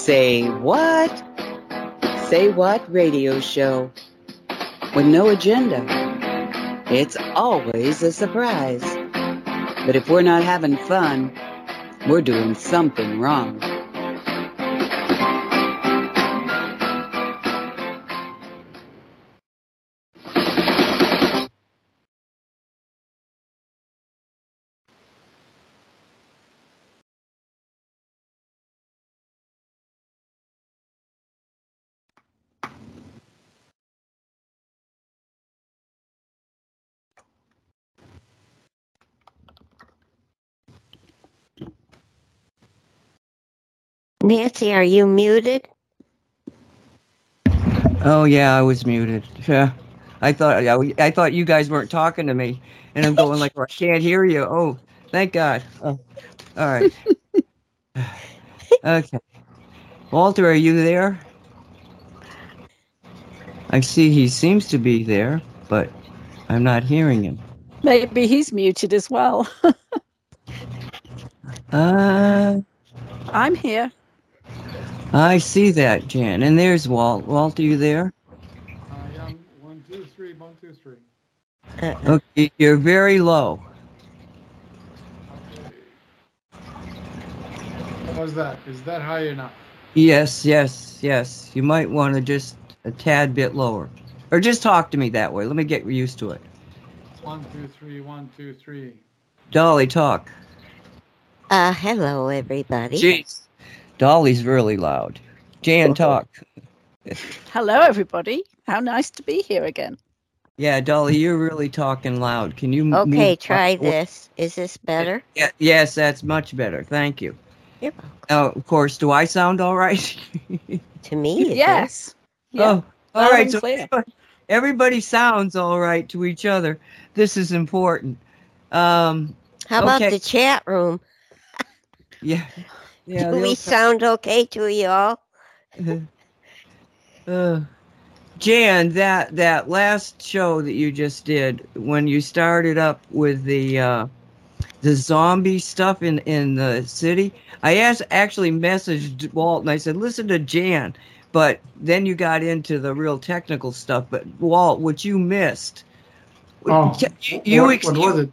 Say what? Say what radio show with no agenda. It's always a surprise. But if we're not having fun, we're doing something wrong. Nancy, are you muted? Oh yeah, I was muted. Yeah, I thought I thought you guys weren't talking to me, and I'm going like, oh, I can't hear you. Oh, thank God. Oh, all right. okay. Walter, are you there? I see he seems to be there, but I'm not hearing him. Maybe he's muted as well. uh, I'm here. I see that, Jan. And there's Walt. Walt, are you there? I am one, two, three, one, two, three. Uh-uh. Okay, you're very low. How's that? Is that high enough? Yes, yes, yes. You might want to just a tad bit lower. Or just talk to me that way. Let me get used to it. One, two, three, one, two, three. Dolly, talk. Uh, hello, everybody. Jeez. Dolly's really loud. Jan, talk. Hello, everybody. How nice to be here again. Yeah, Dolly, you're really talking loud. Can you? Okay, try this. Is this better? Yeah, yes, that's much better. Thank you. Yep. Now, of course, do I sound all right? to me, yes. Yeah. Oh, all right. So everybody, everybody, sounds all right to each other. This is important. Um, How about the chat room? yeah. Yeah, Do we sound okay to you all? uh, Jan, that that last show that you just did, when you started up with the uh, the zombie stuff in in the city, I asked actually messaged Walt and I said, "Listen to Jan," but then you got into the real technical stuff. But Walt, what you missed, oh, you, you what, what was it?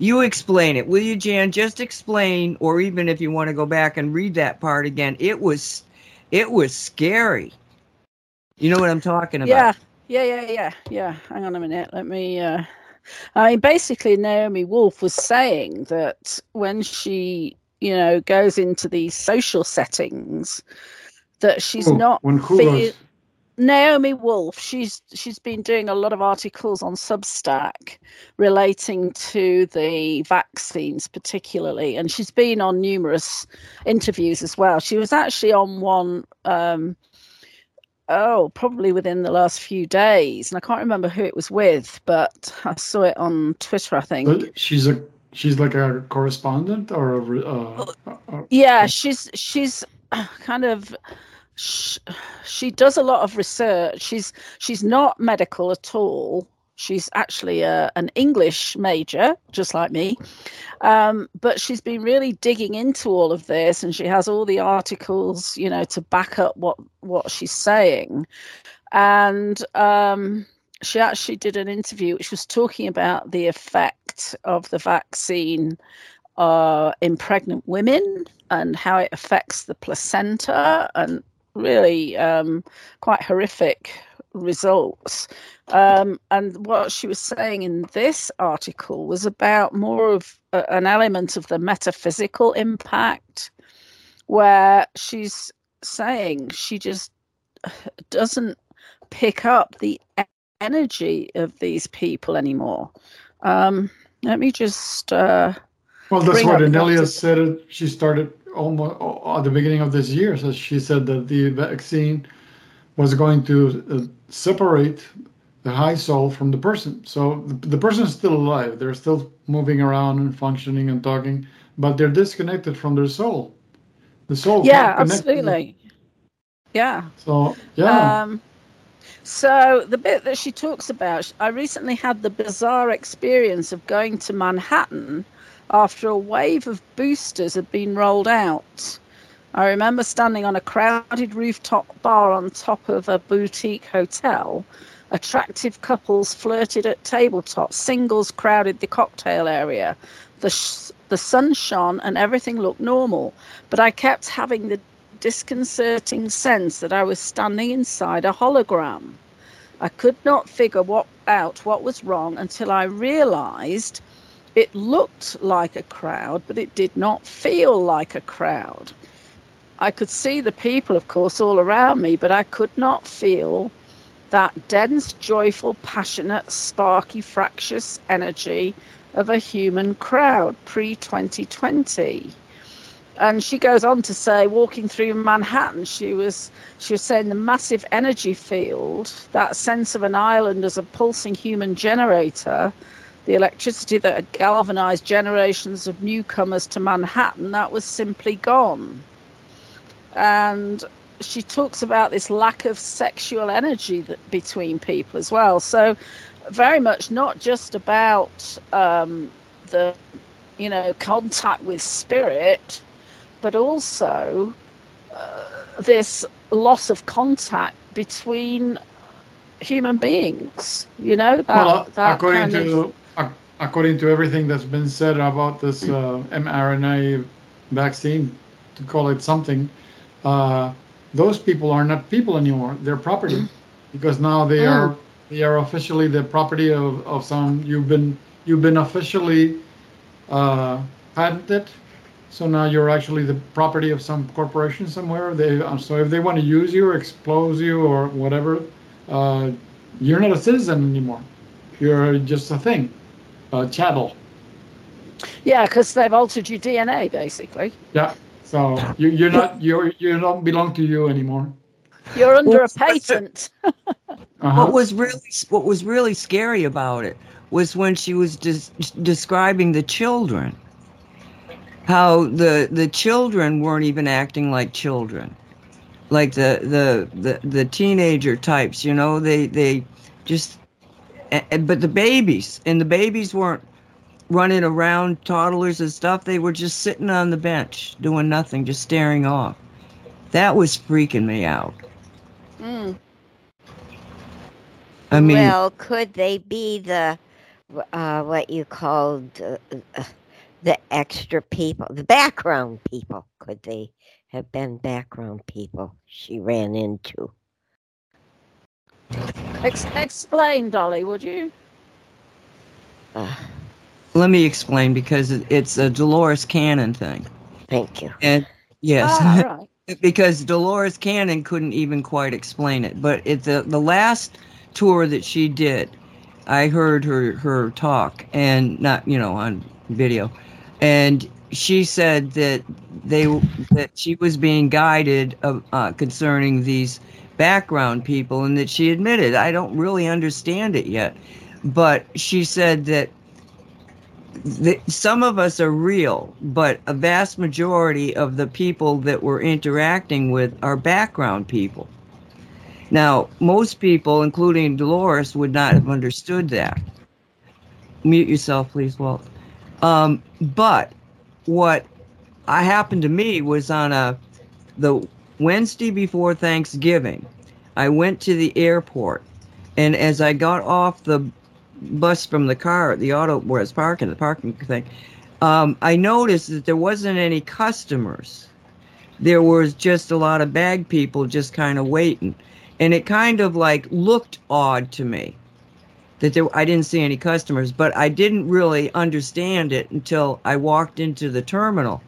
You explain it, will you, Jan? Just explain, or even if you want to go back and read that part again. It was, it was scary. You know what I'm talking about? Yeah, yeah, yeah, yeah, yeah. Hang on a minute. Let me. Uh, I mean, basically, Naomi Wolf was saying that when she, you know, goes into these social settings, that she's oh, not. When who fe- Naomi Wolf, she's she's been doing a lot of articles on Substack relating to the vaccines, particularly, and she's been on numerous interviews as well. She was actually on one, um, oh, probably within the last few days, and I can't remember who it was with, but I saw it on Twitter. I think but she's a she's like a correspondent or a, uh, yeah, she's she's kind of she, does a lot of research. She's she's not medical at all. She's actually a, an English major, just like me. Um, but she's been really digging into all of this, and she has all the articles, you know, to back up what what she's saying. And um, she actually did an interview which was talking about the effect of the vaccine uh, in pregnant women and how it affects the placenta and really um, quite horrific results. Um, and what she was saying in this article was about more of a, an element of the metaphysical impact, where she's saying she just doesn't pick up the energy of these people anymore. Um, let me just. Uh, well, that's what Anelia said. She started almost at the beginning of this year. So she said that the vaccine was going to uh, separate the high soul from the person. So the, the person is still alive. They're still moving around and functioning and talking, but they're disconnected from their soul. The soul. Yeah, absolutely. Yeah. So yeah. Um, so the bit that she talks about, I recently had the bizarre experience of going to Manhattan after a wave of boosters had been rolled out. I remember standing on a crowded rooftop bar on top of a boutique hotel. Attractive couples flirted at tabletops, singles crowded the cocktail area. The, sh- the sun shone and everything looked normal, but I kept having the disconcerting sense that I was standing inside a hologram. I could not figure what, out what was wrong until I realized it looked like a crowd, but it did not feel like a crowd. I could see the people, of course, all around me, but I could not feel that dense, joyful, passionate, sparky, fractious energy of a human crowd pre 2020. And she goes on to say, walking through Manhattan, she was she was saying the massive energy field, that sense of an island as a pulsing human generator, the electricity that had galvanized generations of newcomers to Manhattan, that was simply gone and she talks about this lack of sexual energy that, between people as well. So, very much not just about um, the, you know, contact with spirit, but also uh, this loss of contact between human beings. You know, that, well, that according to of... according to everything that's been said about this uh, mRNA vaccine, to call it something uh, those people are not people anymore. They're property mm. because now they mm. are they are officially the property of, of some. You've been you've been officially uh, patented, so now you're actually the property of some corporation somewhere. They uh, so if they want to use you or expose you or whatever, uh, you're not a citizen anymore. You're just a thing, a chattel. Yeah, because they've altered your DNA basically. Yeah. So you, you're not you're you don't belong to you anymore. You're under a patent. uh-huh. What was really what was really scary about it was when she was des- describing the children. How the the children weren't even acting like children, like the the the, the teenager types. You know, they they just. But the babies and the babies weren't running around, toddlers and stuff, they were just sitting on the bench doing nothing, just staring off. That was freaking me out. Mm. I mean, well, could they be the uh, what you called uh, uh, the extra people, the background people? Could they have been background people she ran into? Ex- explain, Dolly, would you? Uh, let me explain because it's a Dolores Cannon thing. Thank you. And yes, ah, right. because Dolores Cannon couldn't even quite explain it. But it's the the last tour that she did, I heard her her talk and not you know on video, and she said that they that she was being guided uh, uh, concerning these background people and that she admitted I don't really understand it yet, but she said that some of us are real, but a vast majority of the people that we're interacting with are background people. Now, most people, including Dolores, would not have understood that. Mute yourself, please, Walt. Um, but what I happened to me was on a the Wednesday before Thanksgiving. I went to the airport, and as I got off the bus from the car, the auto where it's parking, the parking thing, um, I noticed that there wasn't any customers. There was just a lot of bag people just kind of waiting. And it kind of like looked odd to me that there, I didn't see any customers, but I didn't really understand it until I walked into the terminal.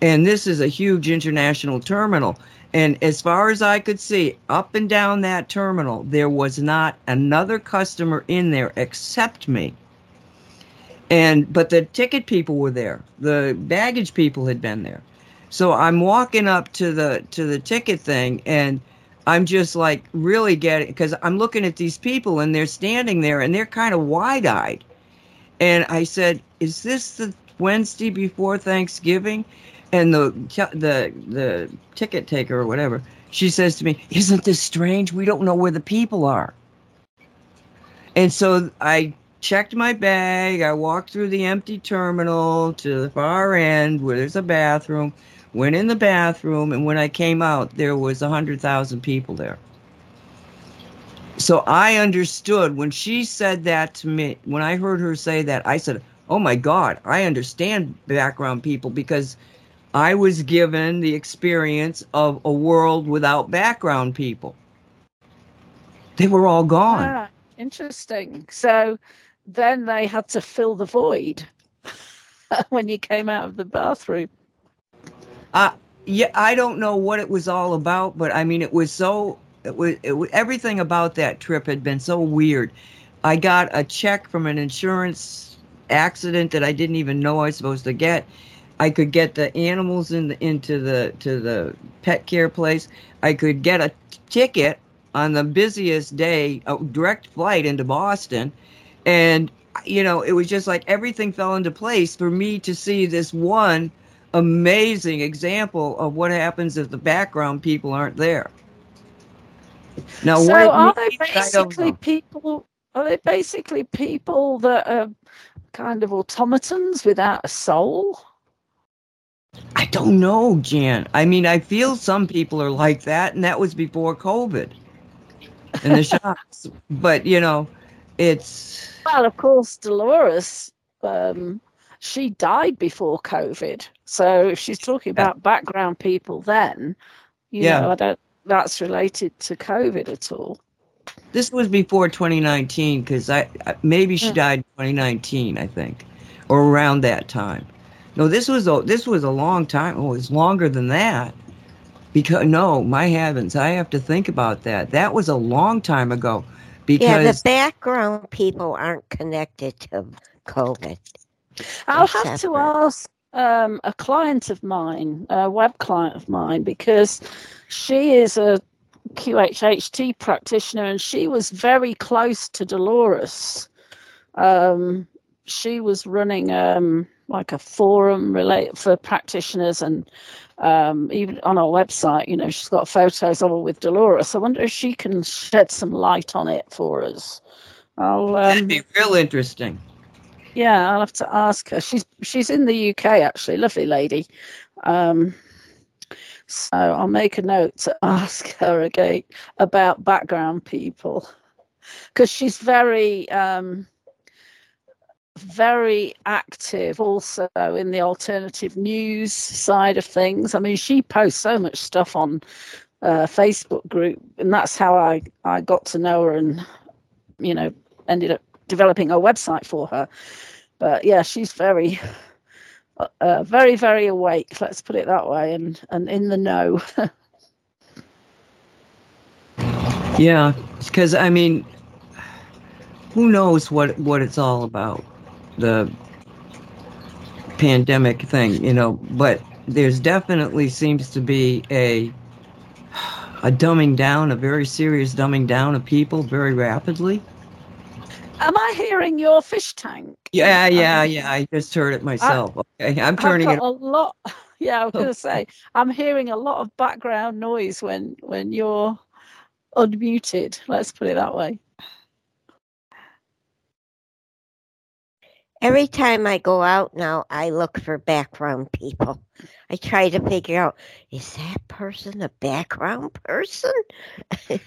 And this is a huge international terminal. And as far as I could see, up and down that terminal, there was not another customer in there except me. And but the ticket people were there. The baggage people had been there. So I'm walking up to the to the ticket thing and I'm just like really getting because I'm looking at these people and they're standing there and they're kind of wide-eyed. And I said, "Is this the Wednesday before Thanksgiving?" And the the the ticket taker or whatever she says to me isn't this strange we don't know where the people are and so i checked my bag. I walked through the empty terminal to the far end where there's a bathroom. Went in the bathroom, and when I came out, there was a hundred thousand people there. So I understood when she said that to me. When I heard her say that, I said, "Oh my God, I understand background people because." I was given the experience of a world without background people. They were all gone. Ah, interesting. So then they had to fill the void when you came out of the bathroom. Uh, yeah, I don't know what it was all about, but I mean, it was so, it was, it was everything about that trip had been so weird. I got a check from an insurance accident that I didn't even know I was supposed to get. I could get the animals in the, into the to the pet care place. I could get a ticket on the busiest day, a direct flight into Boston, and you know it was just like everything fell into place for me to see this one amazing example of what happens if the background people aren't there. Now, so are they basically people? Are they basically people that are kind of automatons without a soul? I don't know, Jan. I mean, I feel some people are like that, and that was before COVID and the shots. But you know, it's Well, of course, Dolores, um, she died before COVID. So if she's talking Yeah. about background people, then you Yeah. know, I don't. That's related to COVID at all. this was before 2019 because I maybe she Hmm. died 2019, I think, or around that time. No, this was a this was a long time. Oh, it was longer than that. Because no, my heavens, I have to think about that. That was a long time ago. Because Yeah, the background people aren't connected to COVID. I'll They're have to ask um, a client of mine, a web client of mine, because she is a QHHT practitioner and she was very close to Dolores. Um, she was running um, like a forum relate for practitioners and um, even on our website, you know, she's got photos of her with Dolores. I wonder if she can shed some light on it for us. I'll that'd um, be real interesting. yeah, I'll have to ask her. She's she's in the UK actually, lovely lady. Um, so I'll make a note to ask her again about background people because she's very um, very active also in the alternative news side of things. I mean, she posts so much stuff on uh, Facebook group, and that's how I I got to know her and you know ended up developing a website for her but yeah, she's very, uh, uh, very, very awake. Let's put it that way, and and in the know. Yeah, because I mean, who knows what what it's all about, the pandemic thing, you know? But there's definitely seems to be a a dumbing down, a very serious dumbing down of people very rapidly. Am I hearing your fish tank? Yeah, Um, yeah, yeah. I just heard it myself. Okay, I'm turning it. a lot. Yeah, I was going Oh. to say I'm hearing a lot of background noise when when you're unmuted. Let's put it that way. Every time I go out now, I look for background people. I try to figure out is that person a background person?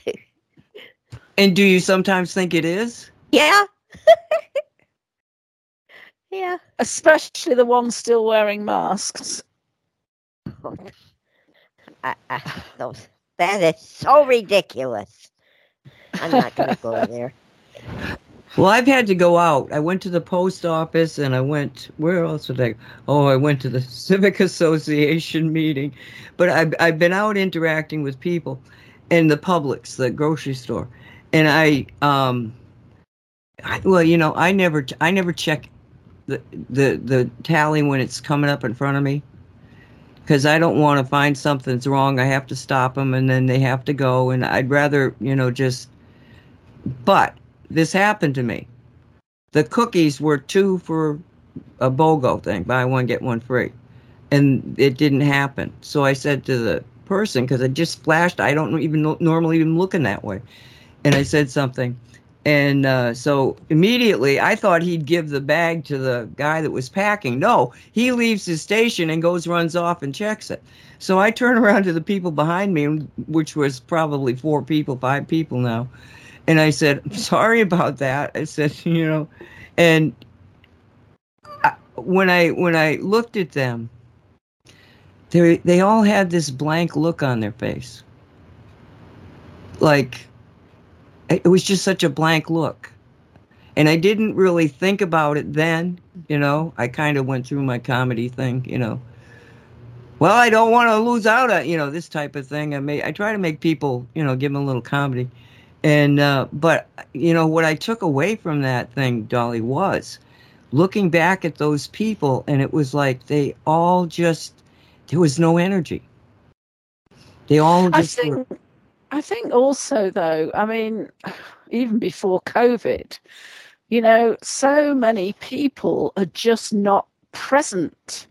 And do you sometimes think it is? yeah. yeah. Especially the ones still wearing masks. I, I, those, that is so ridiculous. I'm not going to go there. Well, I've had to go out. I went to the post office and I went, where else did I? Oh, I went to the Civic Association meeting. But I've, I've been out interacting with people in the Publix, the grocery store. And I, um, I, well, you know, I never, I never check the, the, the tally when it's coming up in front of me because I don't want to find something's wrong. I have to stop them and then they have to go. And I'd rather, you know, just, but this happened to me. The cookies were two for a BOGO thing, buy one, get one free. And it didn't happen. So I said to the person, because it just flashed, I don't even normally even looking that way. And I said something. And uh, so immediately I thought he'd give the bag to the guy that was packing. No, he leaves his station and goes, runs off and checks it. So I turn around to the people behind me, which was probably four people, five people now. And I said, I'm sorry about that. I said, you know, and I, when I when I looked at them, they they all had this blank look on their face. Like it was just such a blank look. And I didn't really think about it then, you know. I kind of went through my comedy thing, you know. Well, I don't want to lose out on, you know, this type of thing. I may I try to make people, you know, give them a little comedy. And uh but you know what I took away from that thing, Dolly, was looking back at those people and it was like they all just there was no energy. They all just I think, were, I think also though, I mean, even before COVID, you know, so many people are just not present.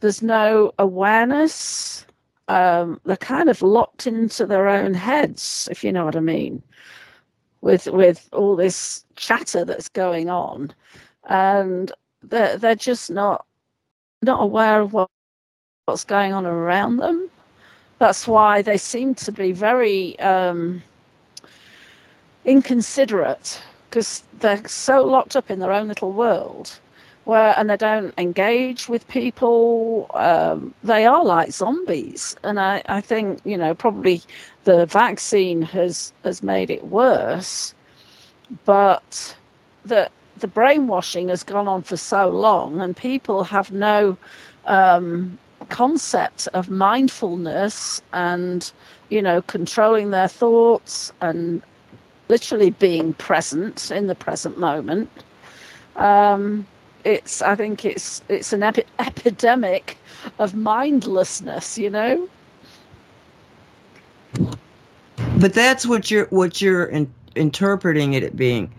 There's no awareness. Um, they're kind of locked into their own heads, if you know what I mean, with with all this chatter that's going on, and they're they're just not not aware of what, what's going on around them. That's why they seem to be very um, inconsiderate because they're so locked up in their own little world where and they don't engage with people um, they are like zombies. And I, I think you know probably the vaccine has has made it worse but the the brainwashing has gone on for so long and people have no um, concept of mindfulness and you know controlling their thoughts and literally being present in the present moment. Um, it's i think it's it's an epi- epidemic of mindlessness you know but that's what you're what you're in, interpreting it being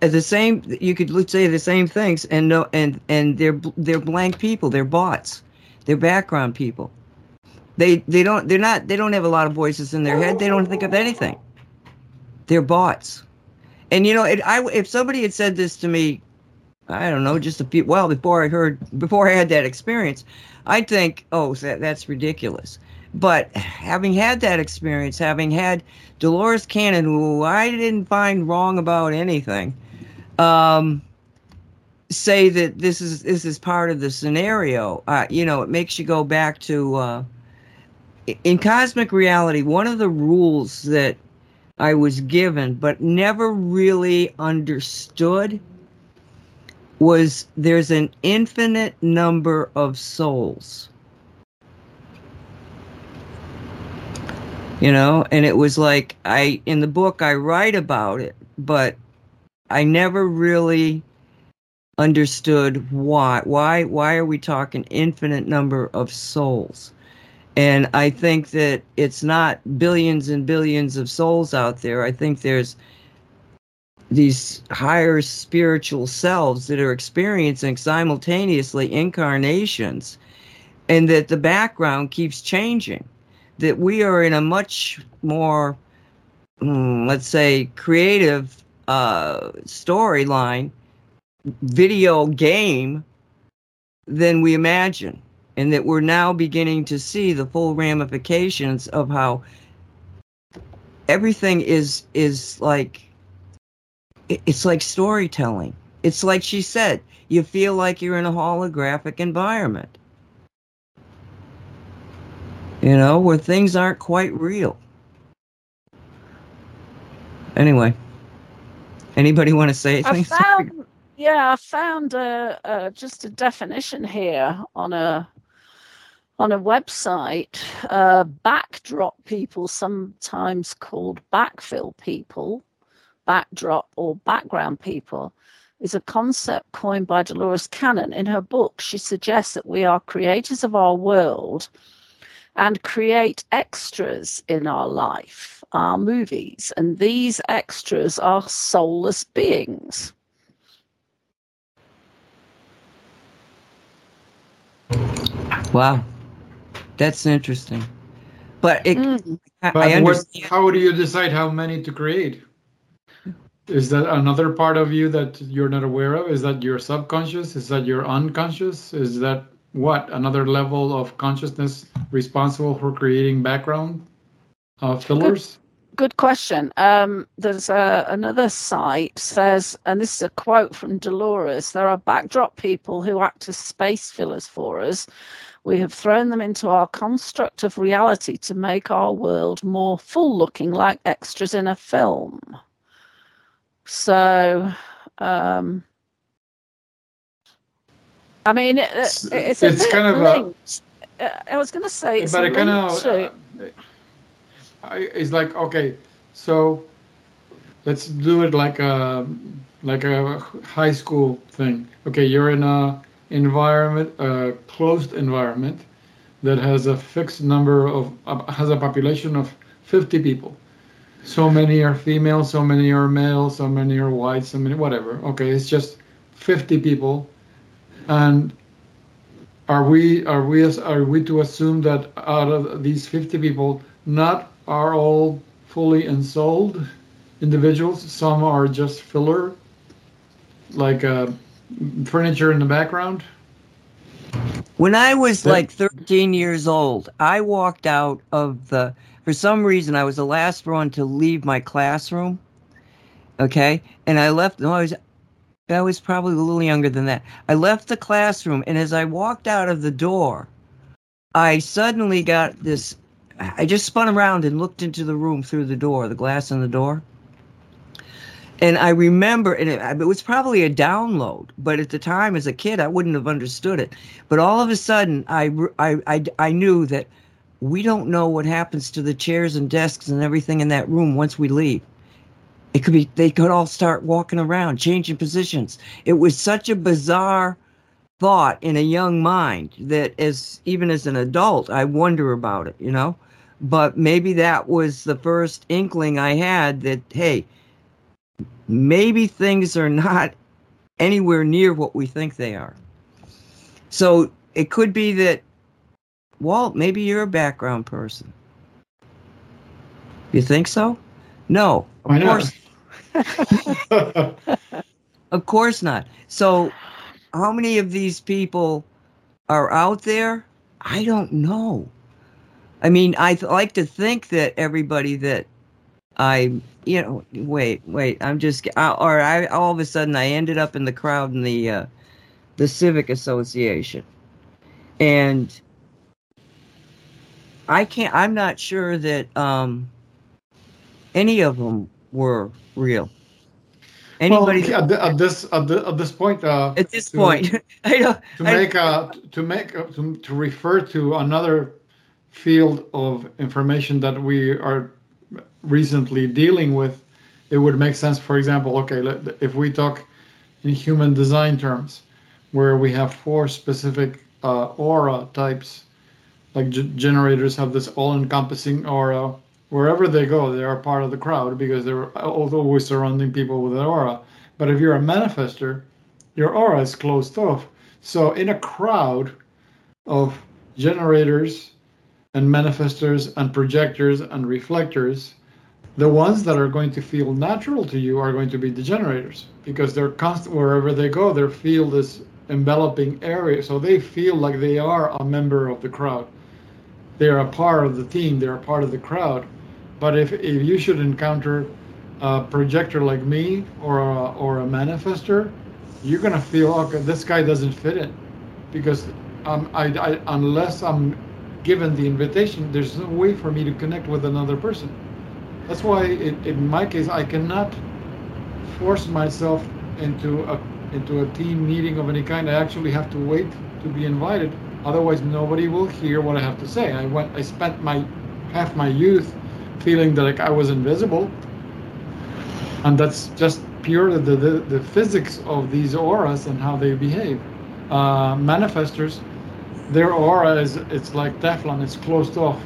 At the same you could say the same things and no and and they're they're blank people they're bots they're background people. They they don't they're not they don't have a lot of voices in their head. They don't think of anything. They're bots. And you know, it, I if somebody had said this to me, I don't know, just a few well before I heard before I had that experience, I'd think, oh, that, that's ridiculous. But having had that experience, having had Dolores Cannon, who I didn't find wrong about anything, um, say that this is this is part of the scenario. Uh, you know, it makes you go back to uh, in cosmic reality. One of the rules that I was given, but never really understood, was there's an infinite number of souls. You know, and it was like I in the book I write about it, but I never really understood why why why are we talking infinite number of souls and i think that it's not billions and billions of souls out there i think there's these higher spiritual selves that are experiencing simultaneously incarnations and that the background keeps changing that we are in a much more mm, let's say creative uh, storyline video game than we imagine. And that we're now beginning to see the full ramifications of how everything is is like it's like storytelling. It's like she said, you feel like you're in a holographic environment. You know, where things aren't quite real. Anyway, anybody want to say anything? I found, yeah, I found just a definition here on a on a website. Uh, backdrop people, sometimes called backfill people, backdrop or background people, is a concept coined by Dolores Cannon. In her book, she suggests that we are creators of our world and create extras in our life, our movies, and these extras are soulless beings. Wow, that's interesting. But it, mm. I, but I understand. What, how do you decide how many to create? Is that another part of you that you're not aware of? Is that your subconscious? Is that your unconscious? Is that what another level of consciousness responsible for creating background uh, fillers? Good question. Um, there's a, another site says, and this is a quote from Dolores. There are backdrop people who act as space fillers for us. We have thrown them into our construct of reality to make our world more full looking like extras in a film. So, um, I mean, it, it's, it's, it's kind of linked. a. Uh, I was going to say, it's but it kind of. of. Uh, it's like okay, so let's do it like a like a high school thing. Okay, you're in a environment, a closed environment that has a fixed number of uh, has a population of 50 people so many are female, so many are male, so many are white, so many whatever. Okay, it's just 50 people, and are we are we are we to assume that out of these 50 people, not are all fully ensouled individuals? Some are just filler, like uh, furniture in the background. When I was like 13 years old, I walked out of the for some reason I was the last one to leave my classroom. Okay, and I left. No, I was I was probably a little younger than that. I left the classroom, and as I walked out of the door, I suddenly got this. I just spun around and looked into the room through the door, the glass in the door. And I remember, and it, it, was probably a download, but at the time as a kid, I wouldn't have understood it. But all of a sudden, I, I, I, I knew that we don't know what happens to the chairs and desks and everything in that room once we leave. It could be they could all start walking around, changing positions. It was such a bizarre thought in a young mind that as even as an adult I wonder about it, you know? But maybe that was the first inkling I had that hey, maybe things are not anywhere near what we think they are. So it could be that Walt, maybe you're a background person. You think so? No, of Why course. of course not. So, how many of these people are out there? I don't know. I mean, I th- like to think that everybody that I, you know, wait, wait, I'm just, I, or I all of a sudden I ended up in the crowd in the uh, the civic association, and I can't. I'm not sure that um, any of them were real. Anybody well, at, the, at, this at, the, at this point? Uh, at this to, point, I don't, to I, make a to make a, to, to refer to another field of information that we are recently dealing with, it would make sense. For example, okay, if we talk in human design terms, where we have four specific uh, aura types like g- generators have this all-encompassing aura. Wherever they go they are part of the crowd because they're always surrounding people with an aura. But if you're a manifestor your aura is closed off. So in a crowd of generators and manifestors and projectors and reflectors the ones that are going to feel natural to you are going to be the generators because they're constant wherever they go their field is enveloping area. So they feel like they are a member of the crowd they're a part of the team, they're a part of the crowd. But if, if you should encounter a projector like me or a, or a manifestor, you're gonna feel okay. This guy doesn't fit in because um, I, I, unless I'm given the invitation, there's no way for me to connect with another person. That's why, it, in my case, I cannot force myself into a into a team meeting of any kind. I actually have to wait to be invited Otherwise, nobody will hear what I have to say. I went, I spent my half my youth feeling that like I was invisible, and that's just pure the, the, the physics of these auras and how they behave. Uh, manifestors, their aura is it's like Teflon; it's closed off.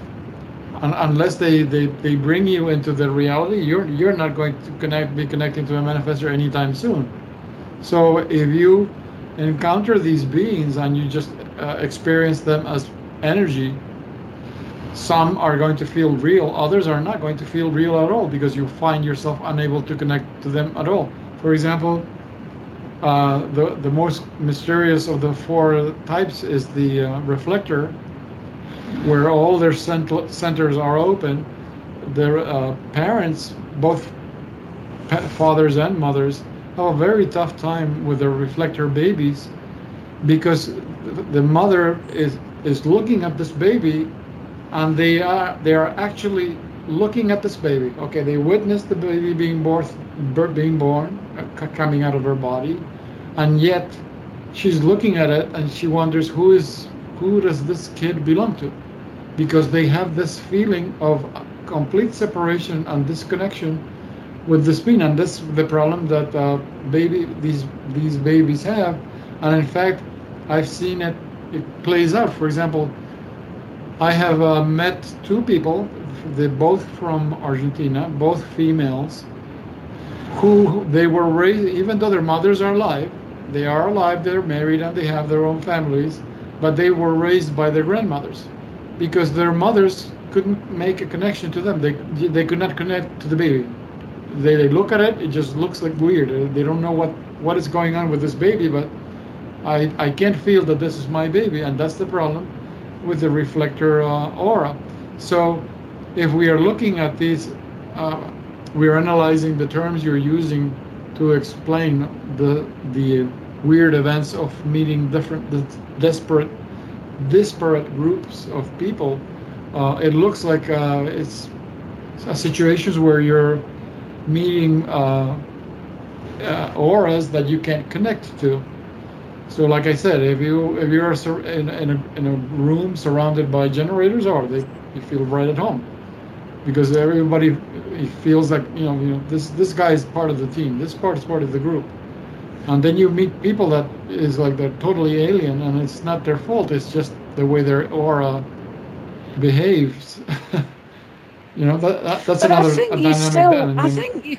And unless they, they, they bring you into the reality, you're you're not going to connect be connecting to a manifestor anytime soon. So if you encounter these beings and you just uh, experience them as energy, some are going to feel real, others are not going to feel real at all because you find yourself unable to connect to them at all. For example, uh, the, the most mysterious of the four types is the uh, reflector, where all their cent- centers are open. Their uh, parents, both fathers and mothers, have a very tough time with their reflector babies because the mother is is looking at this baby and they are they are actually looking at this baby. Okay they witness the baby being born being born uh, coming out of her body and yet she's looking at it and she wonders who is who does this kid belong to? Because they have this feeling of complete separation and disconnection with the spleen and that's the problem that uh, baby these these babies have and in fact i've seen it it plays out for example I have uh, met two people, they're both from Argentina, both females, who they were raised, even though their mothers are alive, they are alive, they're married, and they have their own families, but they were raised by their grandmothers because their mothers couldn't make a connection to them. They, they could not connect to the baby. They, they look at it, it just looks like weird. They don't know what, what is going on with this baby, but I, I can't feel that this is my baby, and that's the problem with the reflector uh, aura. So if we are looking at these, uh, we're analyzing the terms you're using to explain the the weird events of meeting different desperate disparate groups of people. Uh, it looks like uh, it's situations where you're meeting uh, uh, auras that you can't connect to. So, like I said, if you if you're in, in, a, in a room surrounded by generators, or they you feel right at home, because everybody feels like you know you know this this guy is part of the team, this part is part of the group, and then you meet people that is like they're totally alien, and it's not their fault. It's just the way their aura behaves. you know that, that that's but another I think. You still, I think you.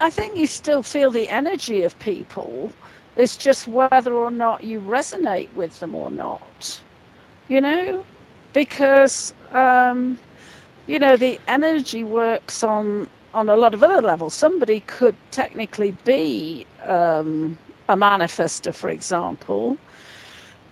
I think you still feel the energy of people it's just whether or not you resonate with them or not. You know? Because, um, you know, the energy works on, on a lot of other levels. Somebody could technically be um, a manifestor, for example,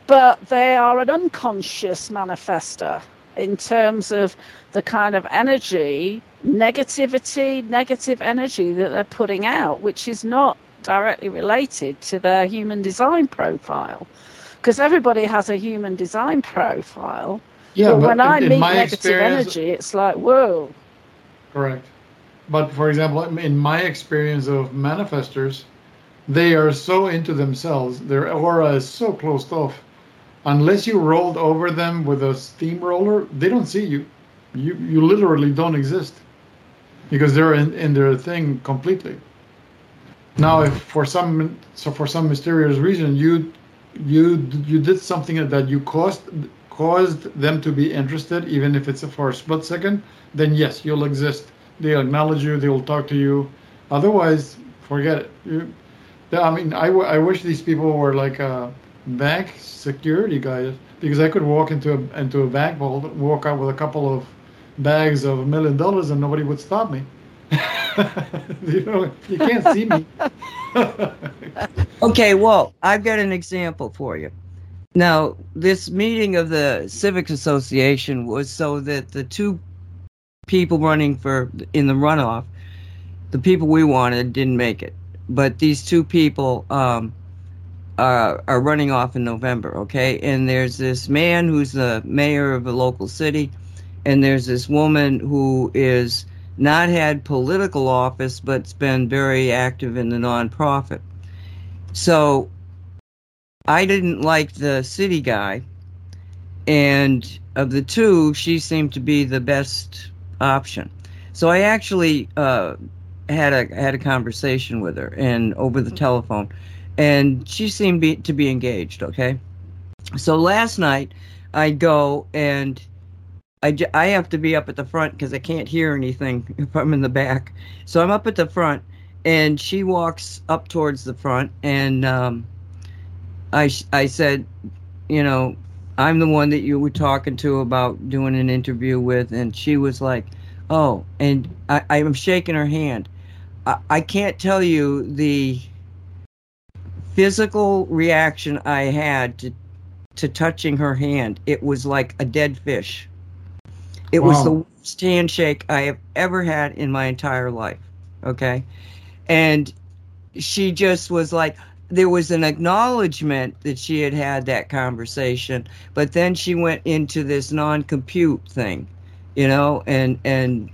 but they are an unconscious manifestor in terms of the kind of energy, negativity, negative energy that they're putting out, which is not directly related to their human design profile because everybody has a human design profile. Yeah, but, but when in, I meet negative energy, it's like whoa. Correct. But for example, in my experience of manifestors, they are so into themselves. Their aura is so closed off. Unless you rolled over them with a steamroller, they don't see you. You you literally don't exist because they're in, in their thing completely. Now, if for some so for some mysterious reason you you you did something that you caused caused them to be interested, even if it's for a split second, then yes, you'll exist. They'll acknowledge you. They will talk to you. Otherwise, forget it. You, I mean, I, I wish these people were like a bank security guys because I could walk into a into a bank vault, walk out with a couple of bags of a million dollars, and nobody would stop me. you know, you can't see me. okay, well, I've got an example for you. Now, this meeting of the Civic Association was so that the two people running for in the runoff, the people we wanted didn't make it, but these two people um, are, are running off in November. Okay, and there's this man who's the mayor of a local city, and there's this woman who is not had political office, but's been very active in the nonprofit. So I didn't like the city guy, and of the two, she seemed to be the best option. So I actually uh, had a had a conversation with her and over the telephone, and she seemed be, to be engaged. Okay, so last night I go and I, I have to be up at the front because I can't hear anything if I'm in the back. So I'm up at the front, and she walks up towards the front, and um, I I said, you know, I'm the one that you were talking to about doing an interview with, and she was like, "Oh," and I, I'm shaking her hand. I, I can't tell you the physical reaction I had to to touching her hand. It was like a dead fish. It was the worst handshake I have ever had in my entire life. Okay. And she just was like, there was an acknowledgement that she had had that conversation, but then she went into this non compute thing, you know, and, and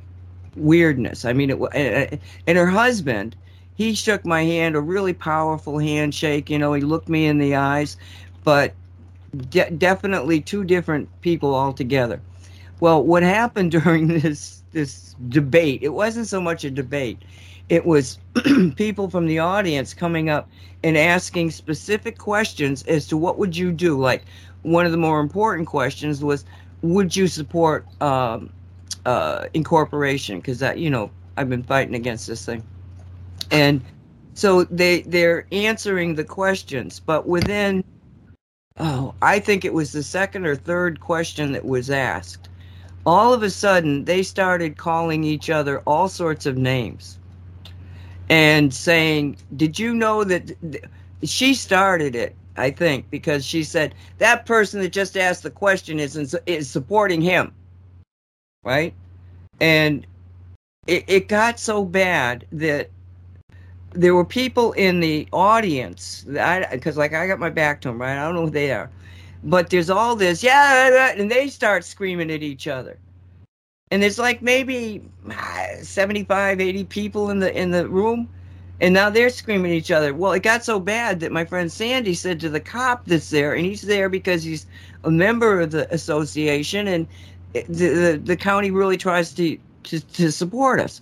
weirdness. I mean, it, and her husband, he shook my hand, a really powerful handshake, you know, he looked me in the eyes, but de- definitely two different people altogether. Well, what happened during this this debate? It wasn't so much a debate. It was people from the audience coming up and asking specific questions as to what would you do. Like one of the more important questions was, would you support um, uh, incorporation? Because that you know I've been fighting against this thing, and so they they're answering the questions, but within oh, I think it was the second or third question that was asked. All of a sudden, they started calling each other all sorts of names and saying, Did you know that th- she started it? I think because she said that person that just asked the question is is supporting him, right? And it, it got so bad that there were people in the audience because like i got my back to them right? I don't know who they are. But there's all this yeah and they start screaming at each other. And there's like maybe ah, 75 80 people in the in the room and now they're screaming at each other. Well it got so bad that my friend sandy said to the cop that's there and he's there because he's a member of the association and the the, the county really tries to, to to support us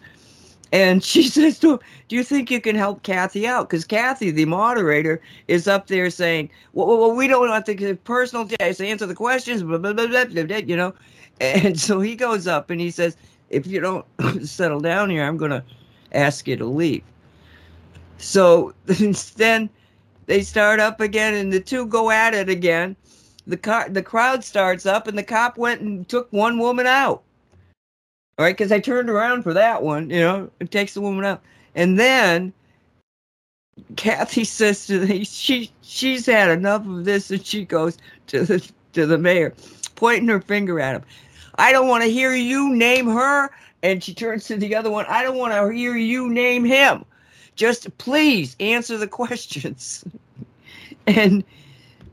and she says to him, Do you think you can help Kathy out? Because Kathy, the moderator, is up there saying, Well, well, we don't want to the personal days to answer the questions, blah, blah, blah, blah, blah, blah, you know. And so he goes up and he says, If you don't settle down here, I'm going to ask you to leave. So then they start up again, and the two go at it again. The car, the crowd starts up, and the cop went and took one woman out. Right, because I turned around for that one, you know, it takes the woman out. And then Kathy says to the she she's had enough of this and she goes to the to the mayor, pointing her finger at him. I don't want to hear you name her. And she turns to the other one, I don't want to hear you name him. Just please answer the questions. and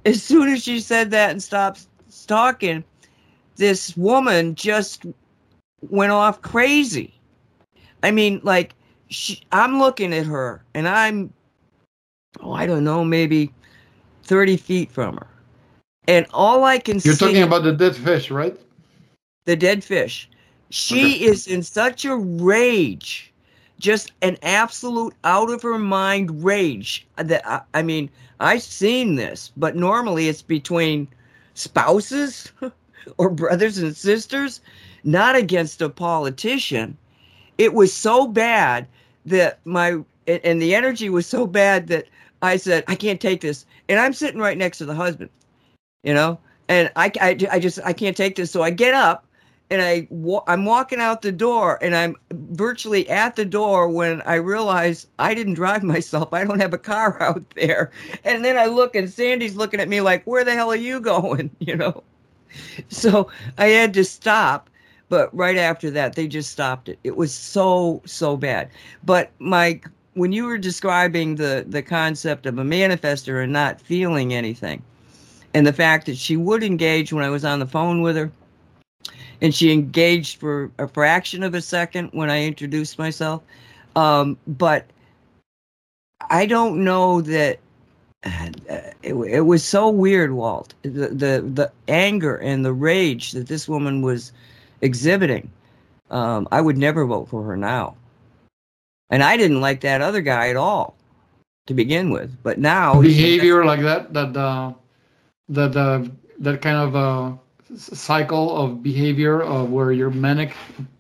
as soon as she said that and stopped talking, this woman just went off crazy. I mean, like, she, I'm looking at her and I'm, oh, I don't know, maybe 30 feet from her. And all I can see You're talking about the dead fish, right? the dead fish. She Okay. is in such a rage, just an absolute out of her mind rage. Uh, that I, I mean, I've seen this, but normally it's between spouses or brothers and sisters, not against a politician. It was so bad that my and, the energy was so bad that I said, I can't take this. And I'm sitting right next to the husband, you know, and I, I, I just I can't take this. So I get up and I I'm walking out the door and I'm virtually at the door when I realize I didn't drive myself. I don't have a car out there. And then I look and Sandy's looking at me like, "Where the hell are you going?" You know. So I had to stop, but right after that they just stopped it. It was so so bad. But Mike, when you were describing the the concept of a manifestor and not feeling anything, and the fact that she would engage when I was on the phone with her, and she engaged for a fraction of a second when I introduced myself. Um, but I don't know that uh, it, it was so weird, Walt. The, the the anger and the rage that this woman was exhibiting. Um, I would never vote for her now. And I didn't like that other guy at all to begin with. But now Behavior like that, that uh, that uh, that kind of uh, cycle of behavior of where you're manic,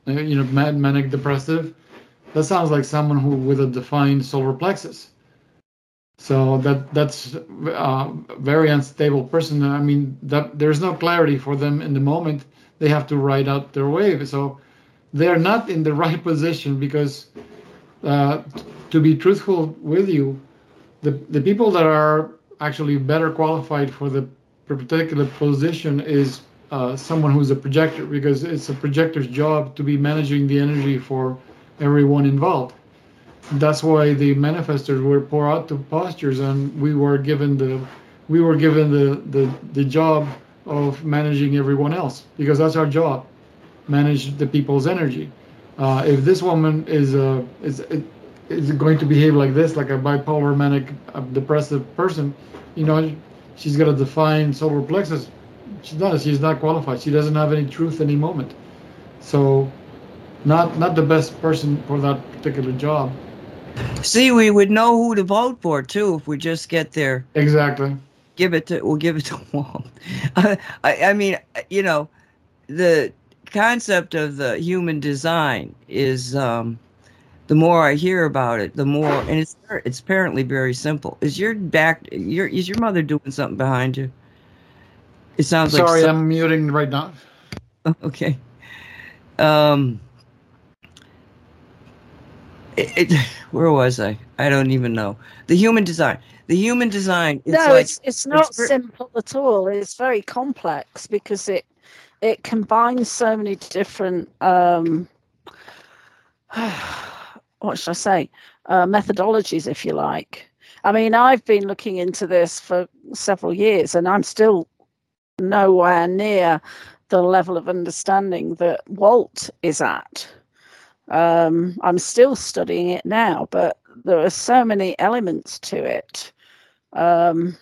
you know, mad, manic, depressive. That sounds like someone who with a defined solar plexus. So that that's a uh, very unstable person. I mean, that there's no clarity for them in the moment. They have to ride out their wave. So they're not in the right position because, uh, to be truthful with you, the the people that are actually better qualified for the particular position is uh, someone who's a projector because it's a projector's job to be managing the energy for everyone involved. That's why the manifestors were poured out to postures, and we were given the we were given the, the, the job of managing everyone else because that's our job, manage the people's energy. Uh, if this woman is uh, is is going to behave like this, like a bipolar manic uh, depressive person, you know, she's got a defined solar plexus. She's not she's not qualified. She doesn't have any truth any moment. So not not the best person for that particular job see we would know who to vote for too if we just get there exactly give it to we'll give it to Walt. I, I mean you know the concept of the human design is um the more I hear about it, the more, and it's it's apparently very simple. Is your back, your is your mother doing something behind you? It sounds Sorry, like. Sorry, I'm muting right now. Okay. Um. It, it, where was I? I don't even know. The human design. The human design. It's no, like, it's it's not it's simple at all. It's very complex because it it combines so many different. Um, what should I say? Uh, methodologies, if you like. I mean, I've been looking into this for several years, and I'm still nowhere near the level of understanding that Walt is at. Um, I'm still studying it now, but there are so many elements to it um,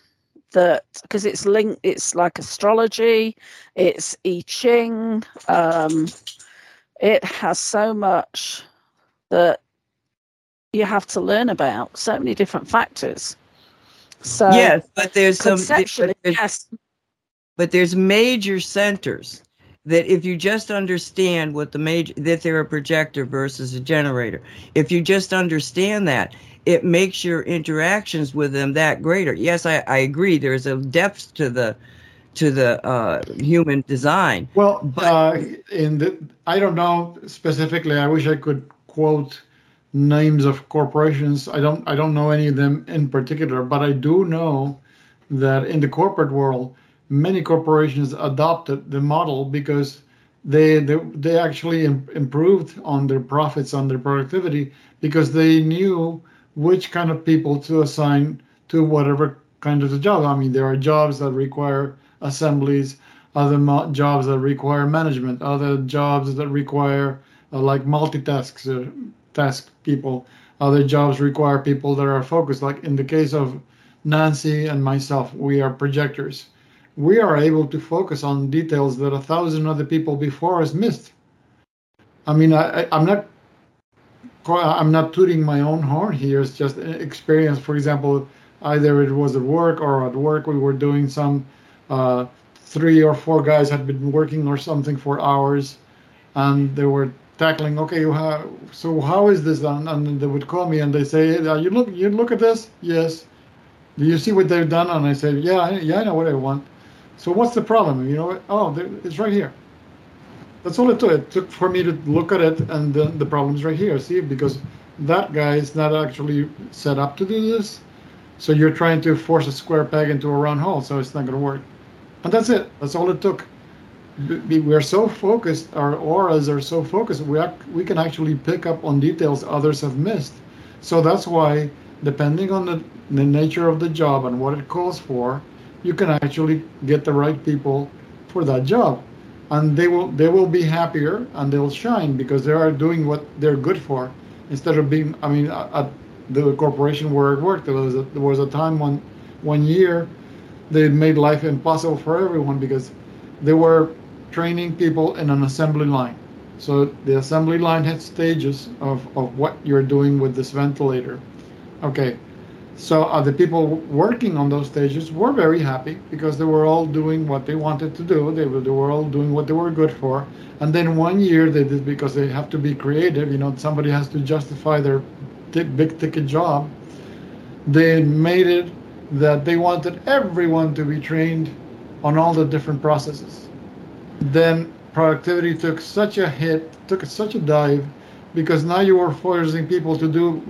that because it's linked, it's like astrology, it's I Ching, um, it has so much that you have to learn about, so many different factors. So yes, but there's some there's, yes, but there's major centers that if you just understand what the major that they're a projector versus a generator. If you just understand that it makes your interactions with them that greater. Yes i, I agree there's a depth to the to the uh, human design. Well but uh, in the i don't know specifically i wish i could quote names of corporations. I don't i don't know any of them in particular but i do know that in the corporate world many corporations adopted the model because they they, they actually Im- improved on their profits on their productivity because they knew which kind of people to assign to whatever kind of a job. I mean there are jobs that require assemblies other mo- jobs that require management other jobs that require uh, like multitask uh, task people. Other jobs require people that are focused like in the case of nancy and myself we are projectors we are able to focus on details that a thousand other people before us missed. I mean, I, am not I'm not tooting my own horn here. It's just experience. For example, either it was at work or at work we were doing some uh, three or four guys had been working or something for hours, and they were tackling. Okay, so how is this? And, and they would call me and they say, "You look, you look at this. Yes. Do you see what they've done?" And I said, "Yeah, yeah, I know what I want." So what's the problem? You know, oh, it's right here. That's all it took. It took for me to look at it, and then the problem's right here. See, because that guy is not actually set up to do this. So you're trying to force a square peg into a round hole, so it's not going to work. And that's it. That's all it took. We're so focused, our auras are so focused, we, ac- we can actually pick up on details others have missed. So that's why, depending on the, the nature of the job and what it calls for, you can actually get the right people for that job. And they will they will be happier and they'll shine because they are doing what they're good for instead of being i mean at the corporation where I worked. There was a, there was a time when one year they made life impossible for everyone because they were training people in an assembly line. So the assembly line had stages of, of what you're doing with this ventilator. Okay so uh, the people working on those stages were very happy because they were all doing what they wanted to do. They were, they were all doing what they were good for. And then one year they did because they have to be creative. You know, somebody has to justify their t- big ticket job. they made it that they wanted everyone to be trained on all the different processes. Then productivity took such a hit, took such a dive, because now you were forcing people to do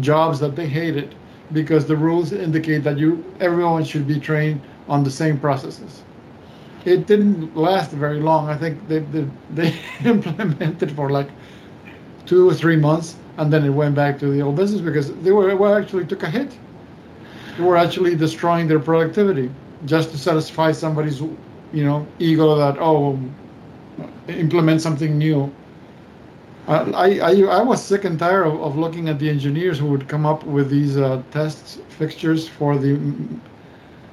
jobs that they hated because the rules indicate that you everyone should be trained on the same processes. It didn't last very long. I think they they, they implemented for like two or three months, and then it went back to the old business because they were well, actually took a hit. They were actually destroying their productivity just to satisfy somebody's you know ego that oh implement something new I, I, I was sick and tired of, of looking at the engineers who would come up with these uh, test fixtures for the,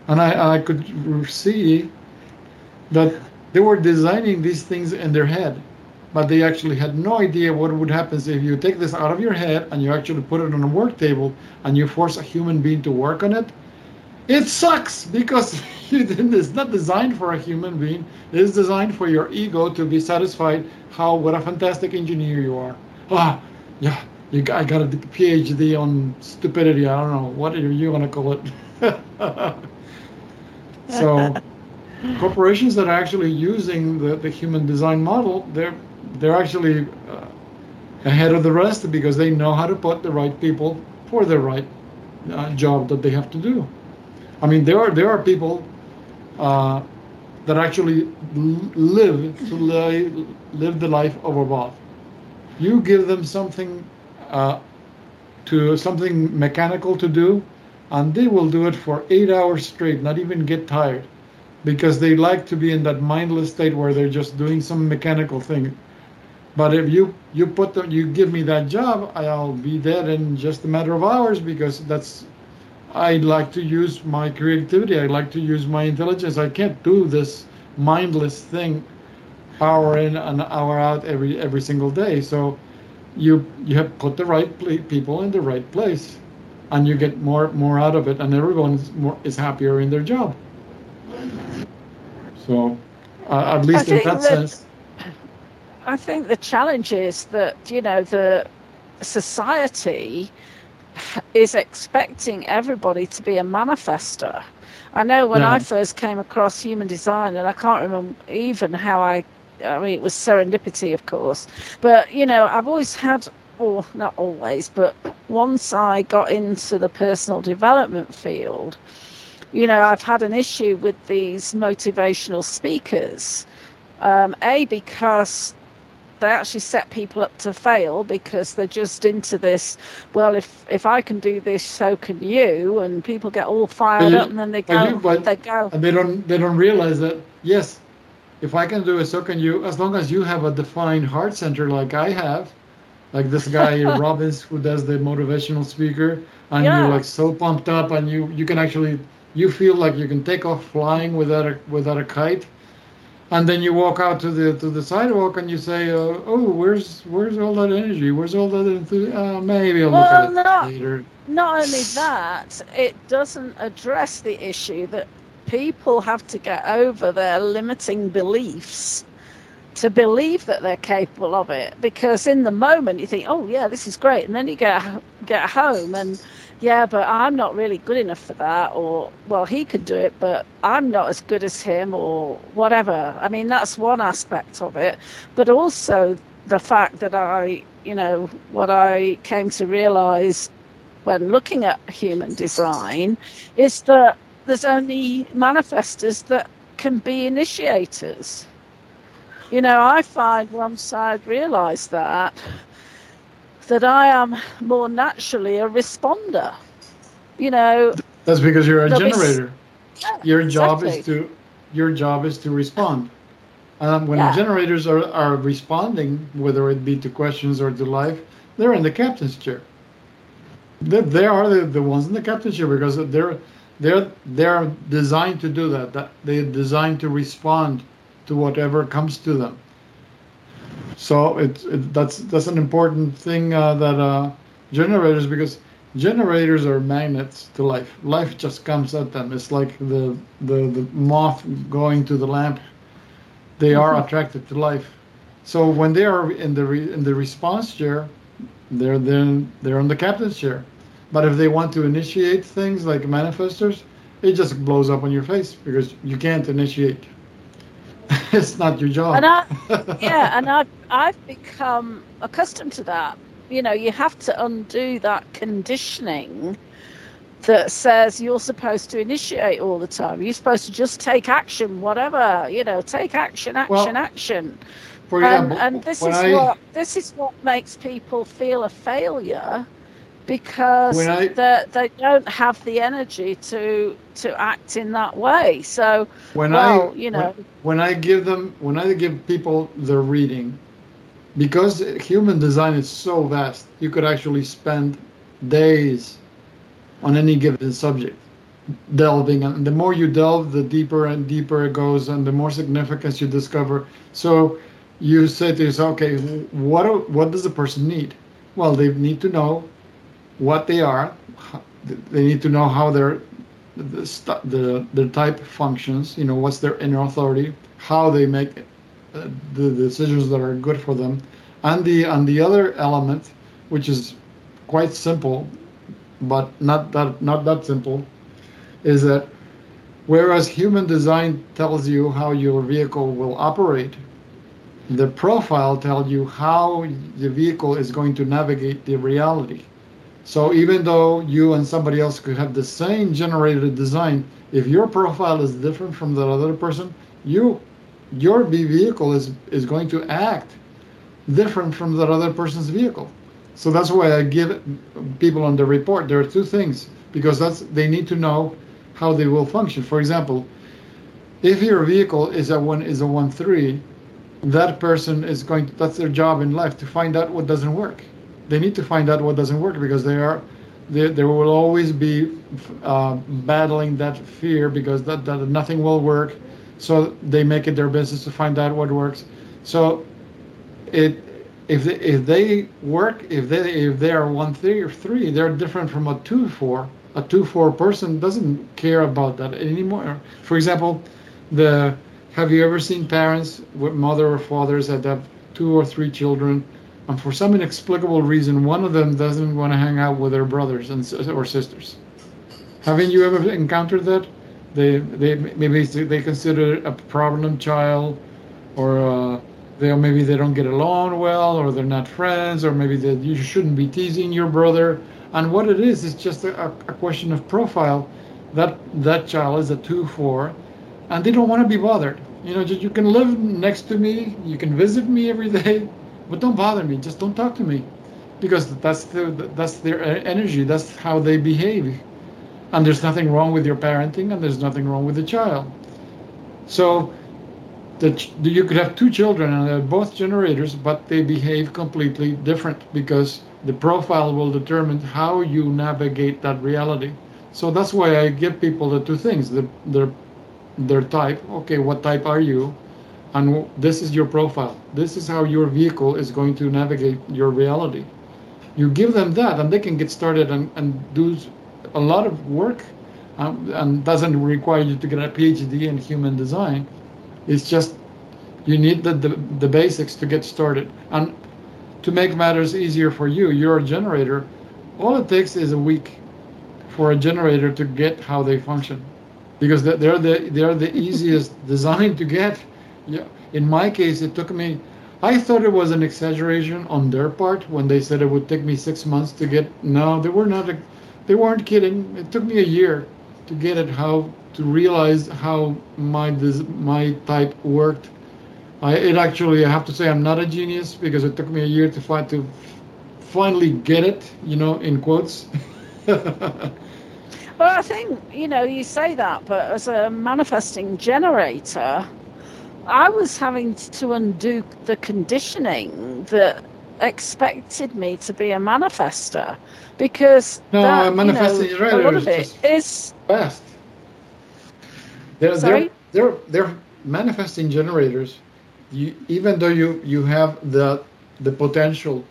and I, I could see that they were designing these things in their head, but they actually had no idea what would happen if you take this out of your head and you actually put it on a work table and you force a human being to work on it. It sucks because it's not designed for a human being. It's designed for your ego to be satisfied how what a fantastic engineer you are. Ah, yeah, you I got a PhD on stupidity. I don't know what are you gonna call it. so, corporations that are actually using the, the human design model, they're they're actually uh, ahead of the rest because they know how to put the right people for the right uh, job that they have to do. I mean, there are there are people uh, that actually live to live, live the life of a bot. You give them something uh, to something mechanical to do, and they will do it for eight hours straight, not even get tired, because they like to be in that mindless state where they're just doing some mechanical thing. But if you you put them, you give me that job, I'll be dead in just a matter of hours because that's I like to use my creativity. I like to use my intelligence. I can't do this mindless thing hour in and hour out every every single day. So you you have put the right people in the right place, and you get more more out of it, and everyone is, more, is happier in their job. So, uh, at least in that, that sense. I think the challenge is that you know the society is expecting everybody to be a manifestor. I know when I first came across human design, and I can't remember even how I, I mean, it was serendipity, of course, but you know, I've always had, or not always, but once I got into the personal development field, you know, I've had an issue with these motivational speakers. Um, a, because they actually set people up to fail because they're just into this well if if i can do this so can you and people get all fired up and then they go you, they go and they don't they don't realize that yes if i can do it so can you as long as you have a defined heart center like i have like this guy robbins who does the motivational speaker and yeah. you're like so pumped up and you you can actually you feel like you can take off flying without a without a kite and then you walk out to the to the sidewalk and you say, uh, "Oh, where's where's all that energy? Where's all that enthusiasm? Uh, maybe I'll well, look at not, it later." Not only that, it doesn't address the issue that people have to get over their limiting beliefs to believe that they're capable of it. Because in the moment you think, "Oh yeah, this is great," and then you get get home and yeah, but I'm not really good enough for that, or well, he could do it, but I'm not as good as him, or whatever. I mean, that's one aspect of it, but also the fact that I, you know, what I came to realize when looking at human design is that there's only manifestors that can be initiators. You know, I find once I'd realized that, that I am more naturally a responder. You know. That's because you're a generator. yeah, your job exactly. is to your job is to respond. Um, when yeah. generators are, are responding, whether it be to questions or to life, they're in the captain's chair. They, they are the, the ones in the captain's chair because they're they're they're designed to do that. That they're designed to respond to whatever comes to them. So it, it that's that's an important thing uh, that uh, generators because generators are magnets to life. Life just comes at them. It's like the the, the moth going to the lamp. They are mm-hmm. attracted to life. So when they are in the re, in the response chair, they're then they're on the captain's chair. But if they want to initiate things like manifestors, it just blows up on your face because you can't initiate. it's not your job. And I, yeah, and I've I've become accustomed to that. You know, you have to undo that conditioning that says you're supposed to initiate all the time. You're supposed to just take action, whatever. You know, take action, action, Well, action. For And, example, and this is I- what this is what makes people feel a failure because I- they they don't have the energy to to act in that way. So when well, I you know, when, when I give them when I give people the reading, because human design is so vast, you could actually spend days on any given subject delving and the more you delve the deeper and deeper it goes and the more significance you discover. So you say to yourself okay what what does the person need? Well they need to know what they are they need to know how their the, the the type functions you know what's their inner authority how they make uh, the decisions that are good for them. And the and the other element which is quite simple but not that not that simple is that whereas human design tells you how your vehicle will operate the profile tells you how the vehicle is going to navigate the reality so even though you and somebody else could have the same generated design if your profile is different from the other person you your vehicle is is going to act different from that other person's vehicle so that's why I give people on the report. There are two things because that's they need to know how they will function. For example, if your vehicle is a one is a one three, that person is going. To, that's their job in life to find out what doesn't work. They need to find out what doesn't work because they are. They, there will always be uh, battling that fear because that, that nothing will work. So they make it their business to find out what works. So it if they, if they work if they if they are one three or three they're different from a two four a two four person doesn't care about that anymore for example the have you ever seen parents with mother or fathers that have two or three children and for some inexplicable reason one of them doesn't want to hang out with their brothers and or sisters. Haven't you ever encountered that? They they maybe they consider a problem child or uh, they maybe they don't get along well or they're not friends or maybe that you shouldn't be teasing your brother. And what it is is just a, a question of profile. That that child is a 2-4 and they don't want to be bothered. You know you can live next to me you can visit me every day but don't bother me just don't talk to me because that's the that's their energy that's how they behave and there's nothing wrong with your parenting and there's nothing wrong with the child so the, you could have two children and they're both generators, but they behave completely different because the profile will determine how you navigate that reality. So that's why I give people the two things: the, their their type. Okay, what type are you? And this is your profile. This is how your vehicle is going to navigate your reality. You give them that, and they can get started and, and do a lot of work, um, and doesn't require you to get a PhD in human design. It's just you need the, the, the basics to get started. And to make matters easier for you, you're a generator. All it takes is a week for a generator to get how they function, because they- they're the they're the easiest design to get. Yeah. In my case, it took me. I thought it was an exaggeration on their part when they said it would take me six months to get. No, they were not. They weren't kidding. It took me a year to get it how to realize how my this, my type worked. I it actually I have to say I'm not a genius because it took me a year to find to finally get it. You know, in quotes. Well, I think, you know, you say that, but as a manifesting generator, I was having to undo the conditioning that expected me to be a manifestor because No, that, a manifesting you know, generator a lot is of it is fast. They're, Sorry? they're, they're, they're manifesting generators. You, even though you, you have the, the potential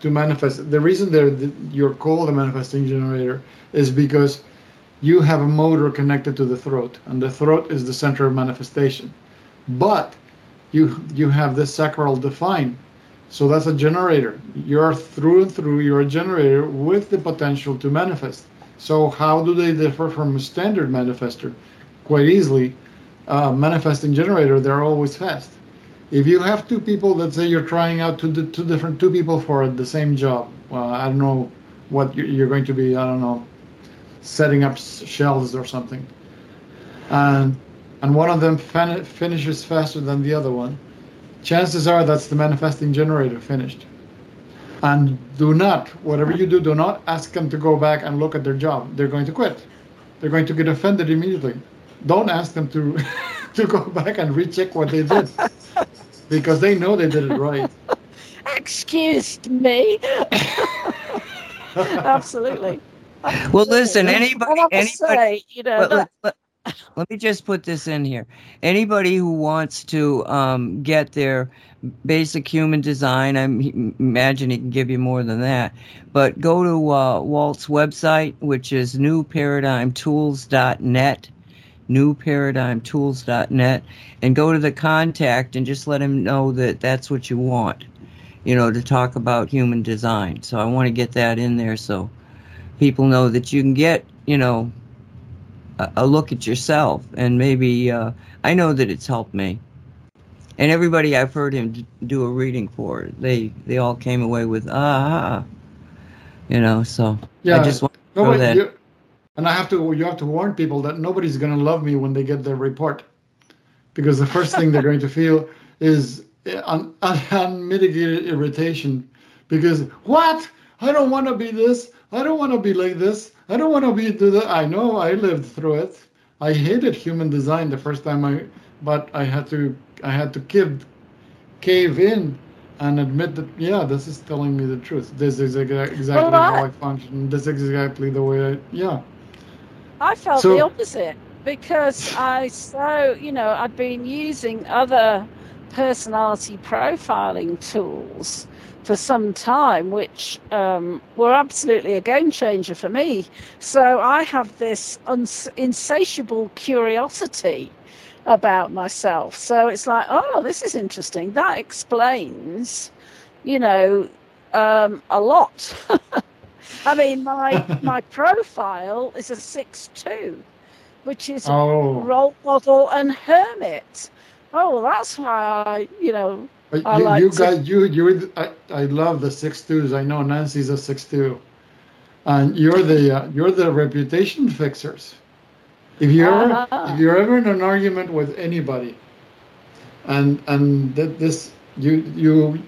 to manifest, the reason they're, you're called a manifesting generator is because you have a motor connected to the throat, and the throat is the center of manifestation. But you, you have the sacral defined, So that's a generator. You're through and through, you're a generator with the potential to manifest. So how do they differ from a standard manifestor? Quite easily, uh, manifesting generator, they're always fast. If you have two people, let's say you're trying out two, two different two people for the same job. I don't know what you're going to be. I don't know, setting up shelves or something. And and one of them fin- finishes faster than the other one. Chances are that's the manifesting generator finished. And do not, whatever you do, do not ask them to go back and look at their job. They're going to quit. They're going to get offended immediately. Don't ask them to to go back and recheck what they did because they know they did it right. Excuse me. Absolutely. Well, listen, anybody, anybody, say, you know, let, that, let, me just put this in here. Anybody who wants to um, get their basic human design, I imagine he can give you more than that. But go to uh, Walt's website, which is newparadigmtools.net newparadigmtools.net and go to the contact and just let him know that that's what you want, you know, to talk about human design. So I want to get that in there so people know that you can get, you know, a, a look at yourself and maybe uh, I know that it's helped me. And everybody I've heard him do a reading for, they they all came away with ah, you know. So yeah, I just want to throw that. And I have to, you have to warn people that nobody's going to love me when they get their report, because the first thing they're going to feel is un, un, unmitigated irritation, because what? I don't want to be this. I don't want to be like this. I don't want to be do that. I know I lived through it. I hated human design the first time I, but I had to, I had to give, cave in and admit that yeah this is telling me the truth this is exactly well, how i function this is exactly the way i yeah I felt so, the opposite because I so you know I'd been using other personality profiling tools for some time, which um, were absolutely a game changer for me. So I have this uns- insatiable curiosity about myself. So it's like, oh, this is interesting. That explains, you know, um, a lot. I mean, my my profile is a six two, which is oh. role model and hermit. Oh, that's why I, you know, you, like you to... guys, you you, I, I love the six twos. I know Nancy's a six two, and you're the uh, you're the reputation fixers. If you're uh-huh. if you're ever in an argument with anybody, and and that this you you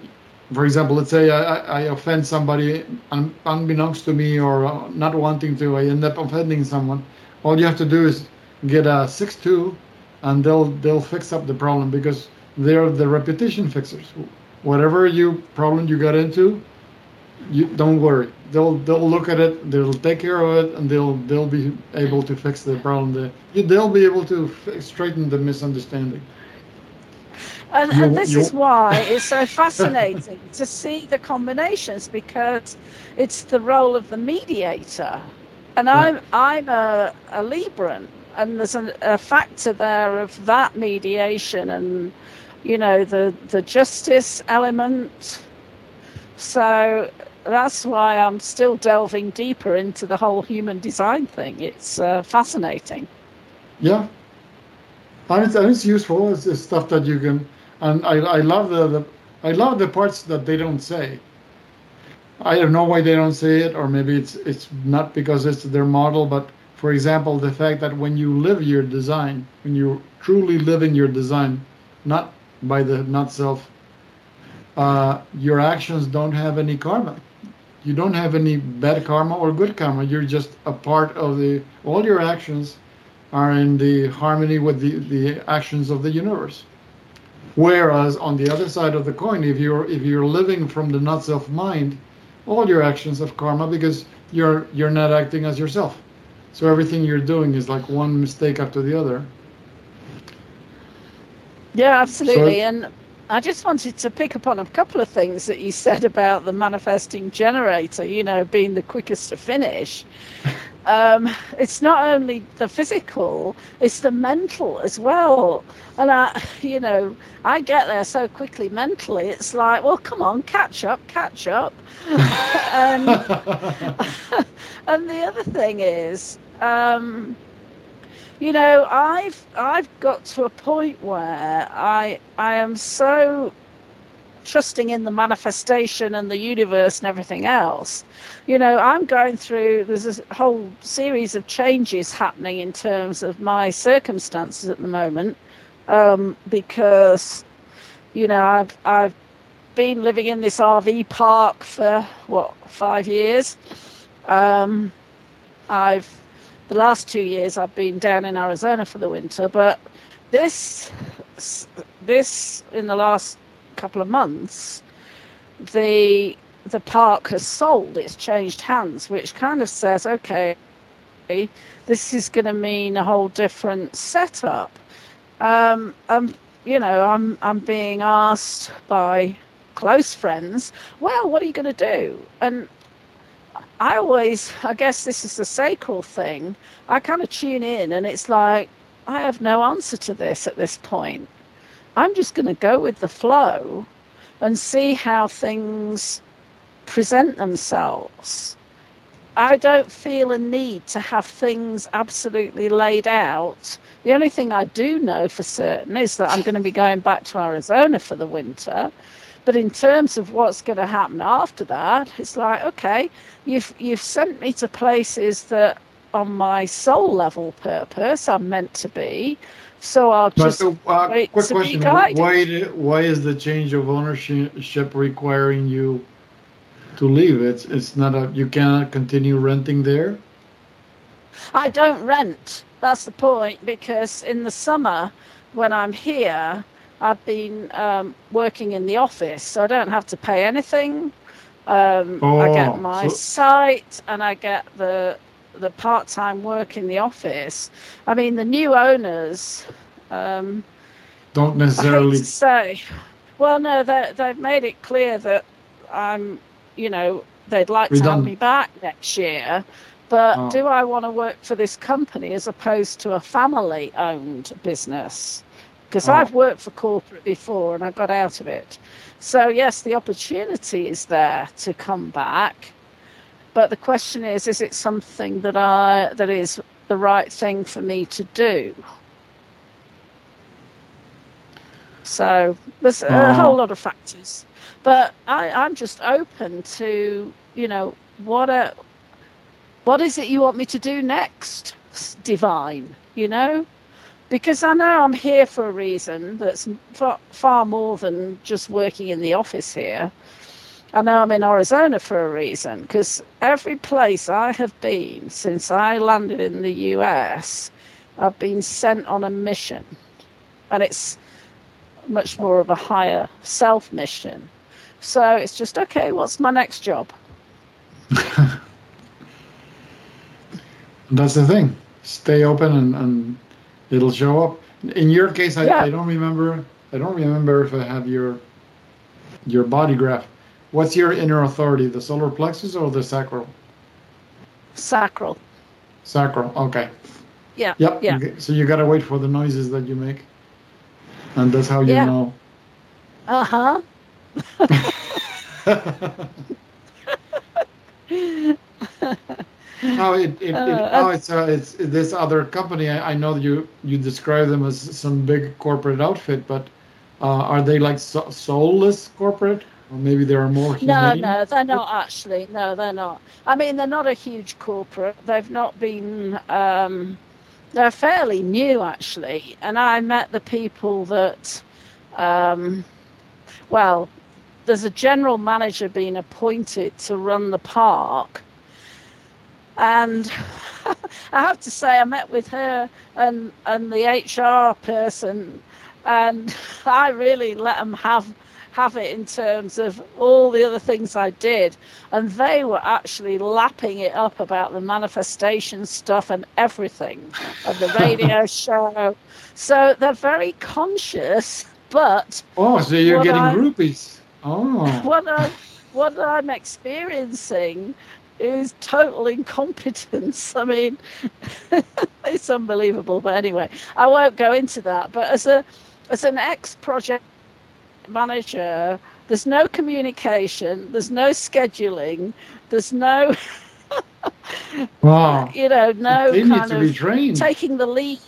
for example, let's say I, I offend somebody un, unbeknownst to me or uh, not wanting to, I end up offending someone. All you have to do is get a six-two, and they'll they'll fix up the problem because they're the reputation fixers. Whatever you problem you got into, you don't worry. They'll they'll look at it, they'll take care of it, and they'll they'll be able to fix the problem. They'll be able to straighten the misunderstanding. And, and this is why it's so fascinating to see the combinations because it's the role of the mediator. And I'm I'm a, a Libran, and there's a, a factor there of that mediation and you know the the justice element. So that's why I'm still delving deeper into the whole human design thing. It's uh, fascinating. Yeah, and it's, and it's useful. It's, it's stuff that you can and I, I love the, the I love the parts that they don't say. I don't know why they don't say it, or maybe it's it's not because it's their model, but for example, the fact that when you live your design, when you truly live in your design, not by the not self, uh, your actions don't have any karma. You don't have any bad karma or good karma. You're just a part of the. All your actions are in the harmony with the the actions of the universe. Whereas on the other side of the coin, if you're if you're living from the not self mind, all your actions have karma because you're you're not acting as yourself. So everything you're doing is like one mistake after the other. Yeah, absolutely. So, and I just wanted to pick up on a couple of things that you said about the manifesting generator, you know, being the quickest to finish. um, it's not only the physical, it's the mental as well. And I, you know, I get there so quickly mentally. It's like, well, come on, catch up, catch up. and, and the other thing is, um, you know, I've I've got to a point where I I am so trusting in the manifestation and the universe and everything else. You know, I'm going through, there's a whole series of changes happening in terms of my circumstances at the moment um, because, you know, I've, I've been living in this RV park for what, five years. Um, I've, the last two years, I've been down in Arizona for the winter, but this, this in the last couple of months, the the park has sold. It's changed hands, which kind of says, okay, this is going to mean a whole different setup. Um, um, you know, I'm I'm being asked by close friends, well, what are you going to do? And I always, I guess this is the sacral thing. I kind of tune in, and it's like I have no answer to this at this point. I'm just going to go with the flow and see how things present themselves. I don't feel a need to have things absolutely laid out. The only thing I do know for certain is that I'm going to be going back to Arizona for the winter. But in terms of what's going to happen after that, it's like, okay, you've you've sent me to places that on my soul level purpose I'm meant to be. So I'll just but, uh, wait quick to question: be guided. Why did, why is the change of ownership requiring you to leave? It's it's not a you cannot continue renting there. I don't rent. That's the point because in the summer when I'm here, I've been um, working in the office, so I don't have to pay anything. Um, I Oh, get my so- site and I get the the part-time work in the office. I mean, the new owners. Um, Don't I necessarily. say. Well, no, they, they've made it clear that I'm, you know, they'd like to have me back next year. But Oh. do I want to work for this company as opposed to a family owned business? Because Oh. I've worked for corporate before and I got out of it. So, yes, the opportunity is there to come back. But the question is, is it something that I that is the right thing for me to do? So there's a Oh. whole lot of factors. But I, I'm just open to, you know, what a what is it you want me to do next, divine, you know? Because I know I'm here for a reason that's far, far more than just working in the office here. I know I'm in Arizona for a reason because every place I have been since I landed in the US, I've been sent on a mission. And it's much more of a higher self mission. So it's just, okay, what's my next job? That's the thing. Stay open and, and it'll show up. In your case, I, Yeah. I don't remember. I don't remember if I have your your body graph. What's your inner authority? The solar plexus or the sacral? Sacral. Sacral. Okay. Yeah. Yep. Yeah. So you gotta wait for the noises that you make, and that's how you Yeah. know. Uh huh. No, it, it, it Uh, no, it's uh, it's this other company. I, I know you you describe them as some big corporate outfit, but uh, are they like so, soulless corporate, or maybe there are more? No, no, they're not actually. No, they're not. I mean, they're not a huge corporate. They've not been. Um, they're fairly new actually, and I met the people that. Um, well, there's a general manager being appointed to run the park, and I have to say, I met with her and and the HR person, and I really let them have have it in terms of all the other things I did. And they were actually lapping it up about the manifestation stuff and everything of the radio show. So they're very conscious, but Oh, so you're getting I- groupies. Oh, what I what I'm experiencing is total incompetence. I mean, it's unbelievable. But anyway, I won't go into that. But as a as an ex project manager, there's no communication, there's no scheduling, there's no wow. Uh, you know, no they kind need to of be trained. taking the lead.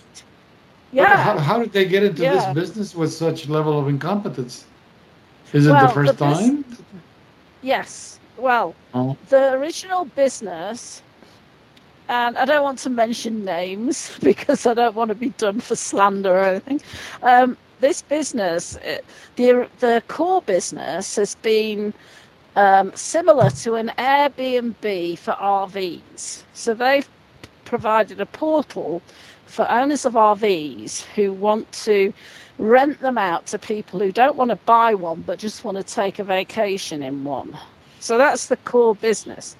Yeah. How, how did they get into Yeah. this business with such level of incompetence? Is it Well, the first the bus- time? Yes. Well, Oh. the original business, and I don't want to mention names because I don't want to be done for slander or anything. Um, this business, the the core business, has been um, similar to an Airbnb for RVs. So they've provided a portal for owners of RVs who want to rent them out to people who don't want to buy one but just want to take a vacation in one. So that's the core business.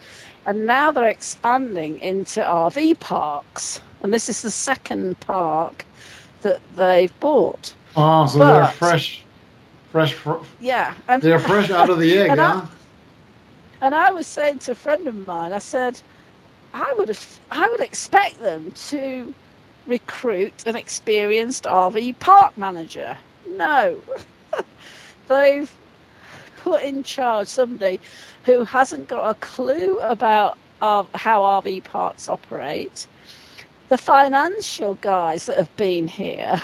And now they're expanding into RV parks. And this is the second park that they've bought. Oh, so they're fresh, fresh. Fr- Yeah. And they're fresh out of the egg, And I- And I was saying to a friend of mine, I said, I would have, I would expect them to recruit an experienced RV park manager. No, they've put in charge somebody who hasn't got a clue about uh, how RV parks operate. The financial guys that have been here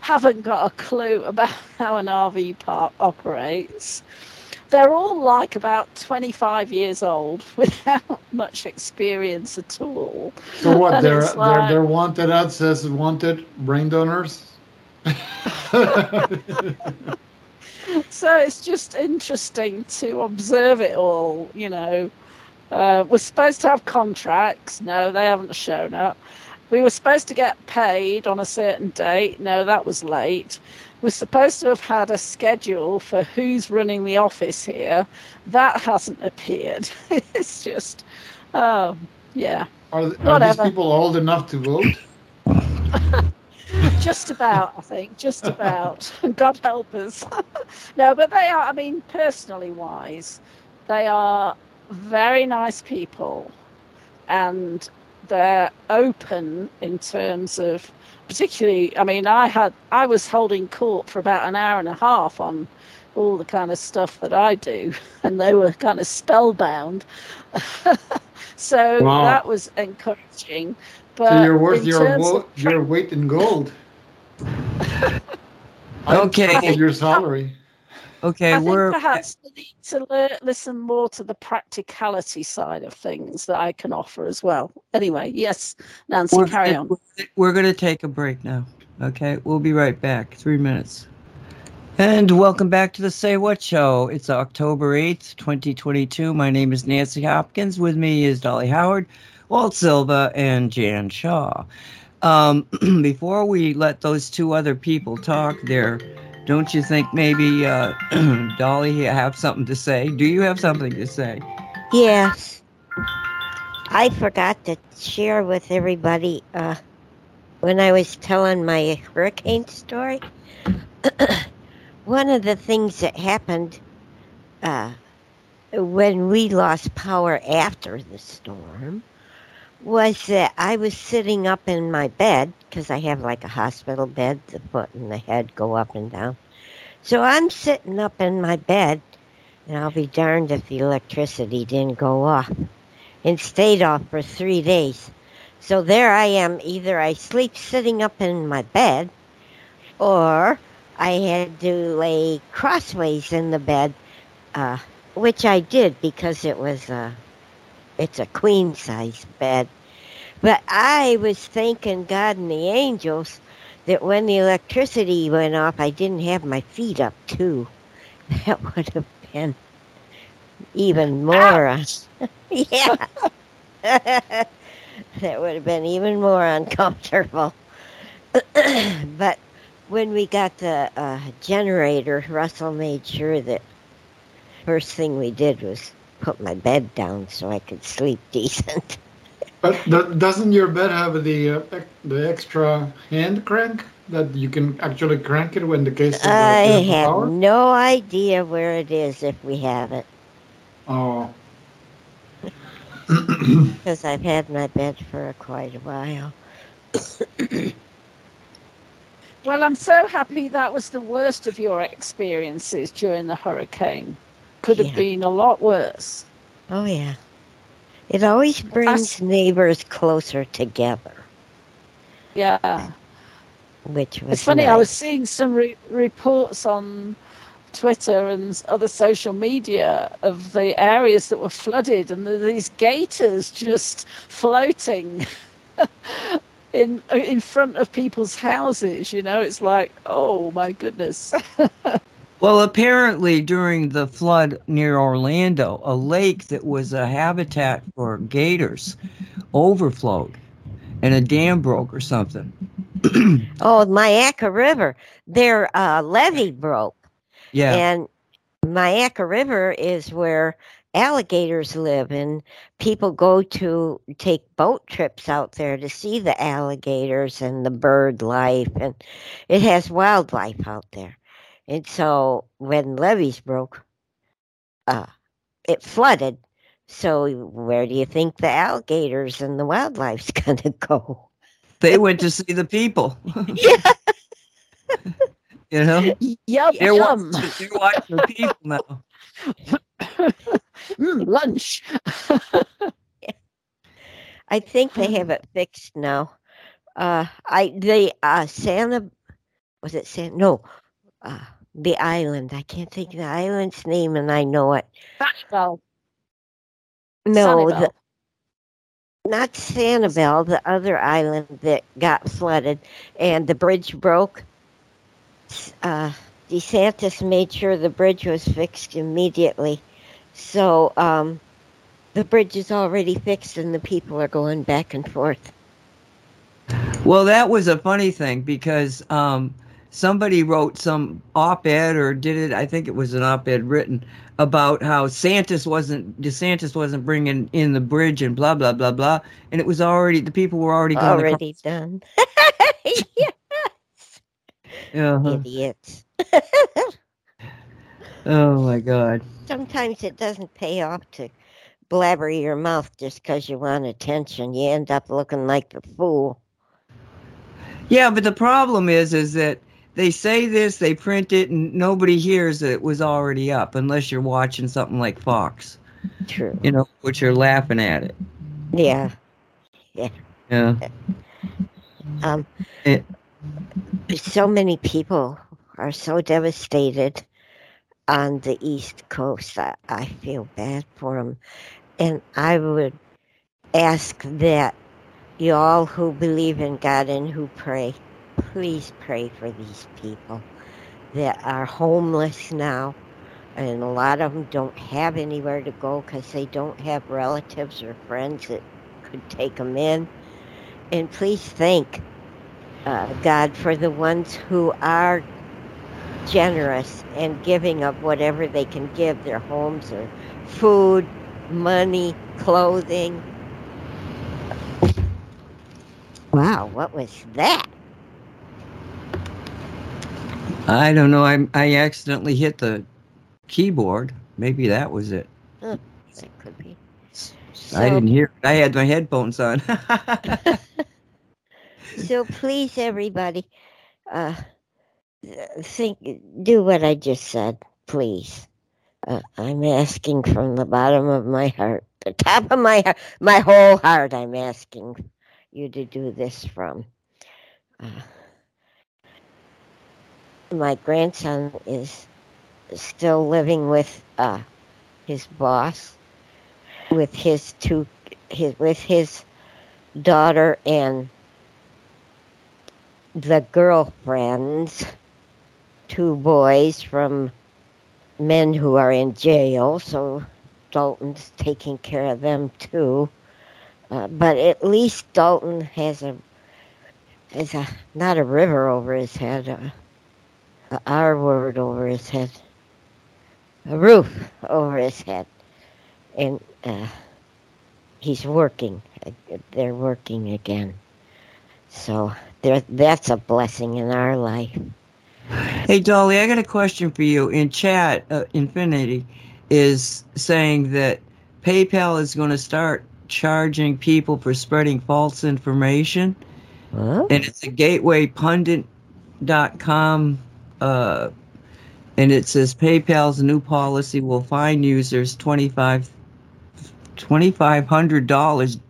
haven't got a clue about how an RV park operates they're all like about 25 years old without much experience at all. So what? Their it's their they're wanted ad says wanted brain donors. So it's just interesting to observe it all, you know. Uh, we're supposed to have contracts. No, they haven't shown up. We were supposed to get paid on a certain date. No, that was late. We're supposed to have had a schedule for who's running the office here. That hasn't appeared. it's just, oh, yeah. Are, are these people old enough to vote? Just about, I think. Just about. God help us. no, but they are, I mean, personally wise, they are very nice people and they're open in terms of, particularly, I mean, I had, I was holding court for about an hour and a half on all the kind of stuff that I do, and they were kind of spellbound. so Wow. that was encouraging. But so you're worth your wo- your weight in gold. Okay. Triple your salary. Okay, I think we're perhaps we need to lear listen more to the practicality side of things that I can offer as well. Anyway, yes, Nancy, we're carry on. We're going to take a break now. Okay, we'll be right back. Three minutes. And welcome back to the Say What Show. It's October 8th, 2022. My name is Nancy Hopkins. With me is Dolly Howard, Walt Silva, and Jan Shaw. Um, before we let those two other people talk there, don't you think maybe uh, Dolly have something to say? Do you have something to say? Yes. I forgot to share with everybody uh, when I was telling my hurricane story. one of the things that happened uh, when we lost power after the storm was that I was sitting up in my bed because I have like a hospital bed, the foot and the head go up and down. So I'm sitting up in my bed, and I'll be darned if the electricity didn't go off and stayed off for three days. So there I am. Either I sleep sitting up in my bed, or I had to lay crossways in the bed, uh, which I did because it was a, it's a queen size bed. But I was thanking God and the angels that when the electricity went off, I didn't have my feet up too. That would have been even more. uh, yeah. that would have been even more uncomfortable. but when we got the uh, generator, Russell made sure that first thing we did was put my bed down so I could sleep decent. But do- doesn't your bed have the uh, the extra hand crank that you can actually crank it when the case of I the have power? no idea where it is if we have it. Oh, because I've had my bed for quite a while. Well, I'm so happy that was the worst of your experiences during the hurricane. Could have Yeah. been a lot worse. Oh yeah, it always brings neighbors closer together, Yeah. which was It's funny, I was seeing some re- reports on Twitter and other social media of the areas that were flooded and these gators just floating in in front of people's houses. You know, it's like, oh my goodness. Well, apparently during the flood near Orlando, a lake that was a habitat for gators overflowed and a dam broke or something. Oh, Myakka River, their uh, levee broke. Yeah. And Myakka River is where alligators live, and people go to take boat trips out there to see the alligators and the bird life, and it has wildlife out there. And so when levees broke, uh, it flooded. So where do you think the alligators and the wildlife's gonna go? They went to see the people. Yeah. You know? Yum They're yum. watching, they're watching the people now. Mm, lunch. I think they have it fixed now. Uh, I the uh Santa was it Santa? No, uh, the island. I can't think of the island's name, and I know it. Well, No, the, not Sanibel, the other island that got flooded and the bridge broke. Uh, DeSantis made sure the bridge was fixed immediately. So um, the bridge is already fixed and the people are going back and forth. Well, that was a funny thing because um, somebody wrote some op-ed or did it. I think it was an op-ed written about how Santis wasn't DeSantis wasn't bringing in the bridge and blah blah blah blah, and it was already the people were already going. Already done. yeah, Uh-huh. idiots. Oh my God. Sometimes it doesn't pay off to blabber your mouth just because you want attention. You end up looking like the fool. Yeah, but the problem is, is that they say this, they print it, and nobody hears that it was already up unless you're watching something like Fox, True. you know, which you're laughing at it. Yeah. Yeah. Yeah. Um, Eh. so many people are so devastated on the East Coast. I, I feel bad for them. And I would ask that you all who believe in God and who pray, please pray for these people that are homeless now. And a lot of them don't have anywhere to go because they don't have relatives or friends that could take them in. And please thank uh, God for the ones who are generous and giving of whatever they can give their homes or food, money, clothing. Wow, what was that? I don't know. I I accidentally hit the keyboard. Maybe that was it. That could be. I didn't hear. it. I had my headphones on. So please, everybody, uh, think, do what I just said, please. Uh, I'm asking from the bottom of my heart, the top of my heart, my whole heart. I'm asking you to do this from. Uh, my grandson is still living with uh, his boss, with his two, his with his daughter and the girlfriends, two boys from men who are in jail, so Dalton's taking care of them too. Uh, but at least Dalton has a has a not a river over his head, a, a R word over his head, a roof over his head, and uh, he's working. Uh, They're working again, so there that's a blessing in our life. hey, Dolly, I got a question for you. In chat, uh, Infinity is saying that PayPal is going to start charging people for spreading false information. Huh? And it's a gatewaypundit.com. Uh, and it says PayPal's new policy will fine users 25 $2,500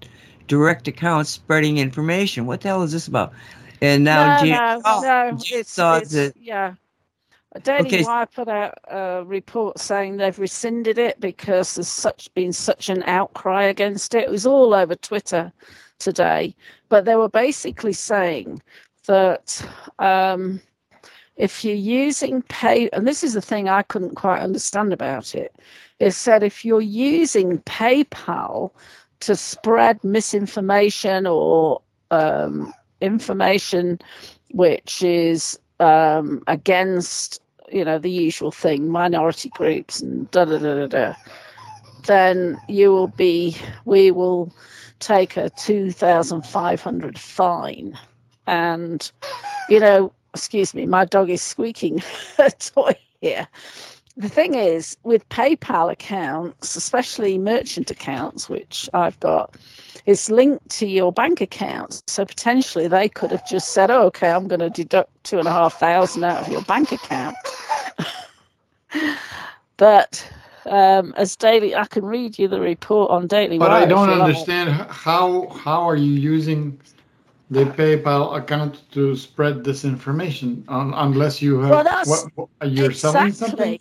direct accounts spreading information. What the hell is this about? And now no, Jan, no, oh, no, Jan it's, it's that yeah. Daily Okay. Wire put out a report saying they've rescinded it because there's such been such an outcry against it. It was all over Twitter today, but they were basically saying that um, if you're using pay, and this is the thing I couldn't quite understand about it, is that if you're using PayPal to spread misinformation or um, information which is um, against you know the usual thing minority groups and da da da da da then you will be we will take a 2500 fine. And you know excuse me my dog is squeaking a toy here the thing is with paypal accounts especially merchant accounts which i've got it's linked to your bank account. So potentially they could have just said, oh, okay, I'm going to deduct two and a half thousand out of your bank account. but um, as daily, I can read you the report on Daily But Wire I don't understand how how are you using the PayPal account to spread this information un, unless you have Well, that's- what, you're selling something?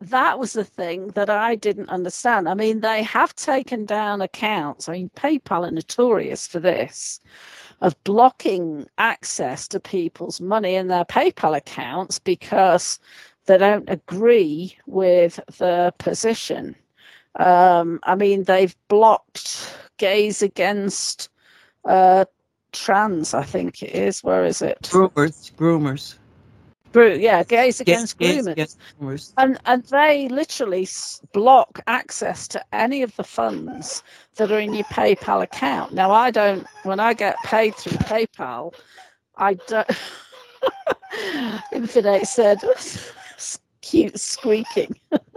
That was the thing that I didn't understand. I mean, they have taken down accounts. I mean, PayPal are notorious for this of blocking access to people's money in their PayPal accounts because they don't agree with the position. Um, I mean, they've blocked gays against uh, trans, I think it is. Where is it? groomers, groomers, Gru- yeah, gays against gays groomers. against groomers. And and they literally block access to any of the funds that are in your PayPal account. Now I don't. When I get paid through PayPal, I don't. Infinite said, "Cute squeaking."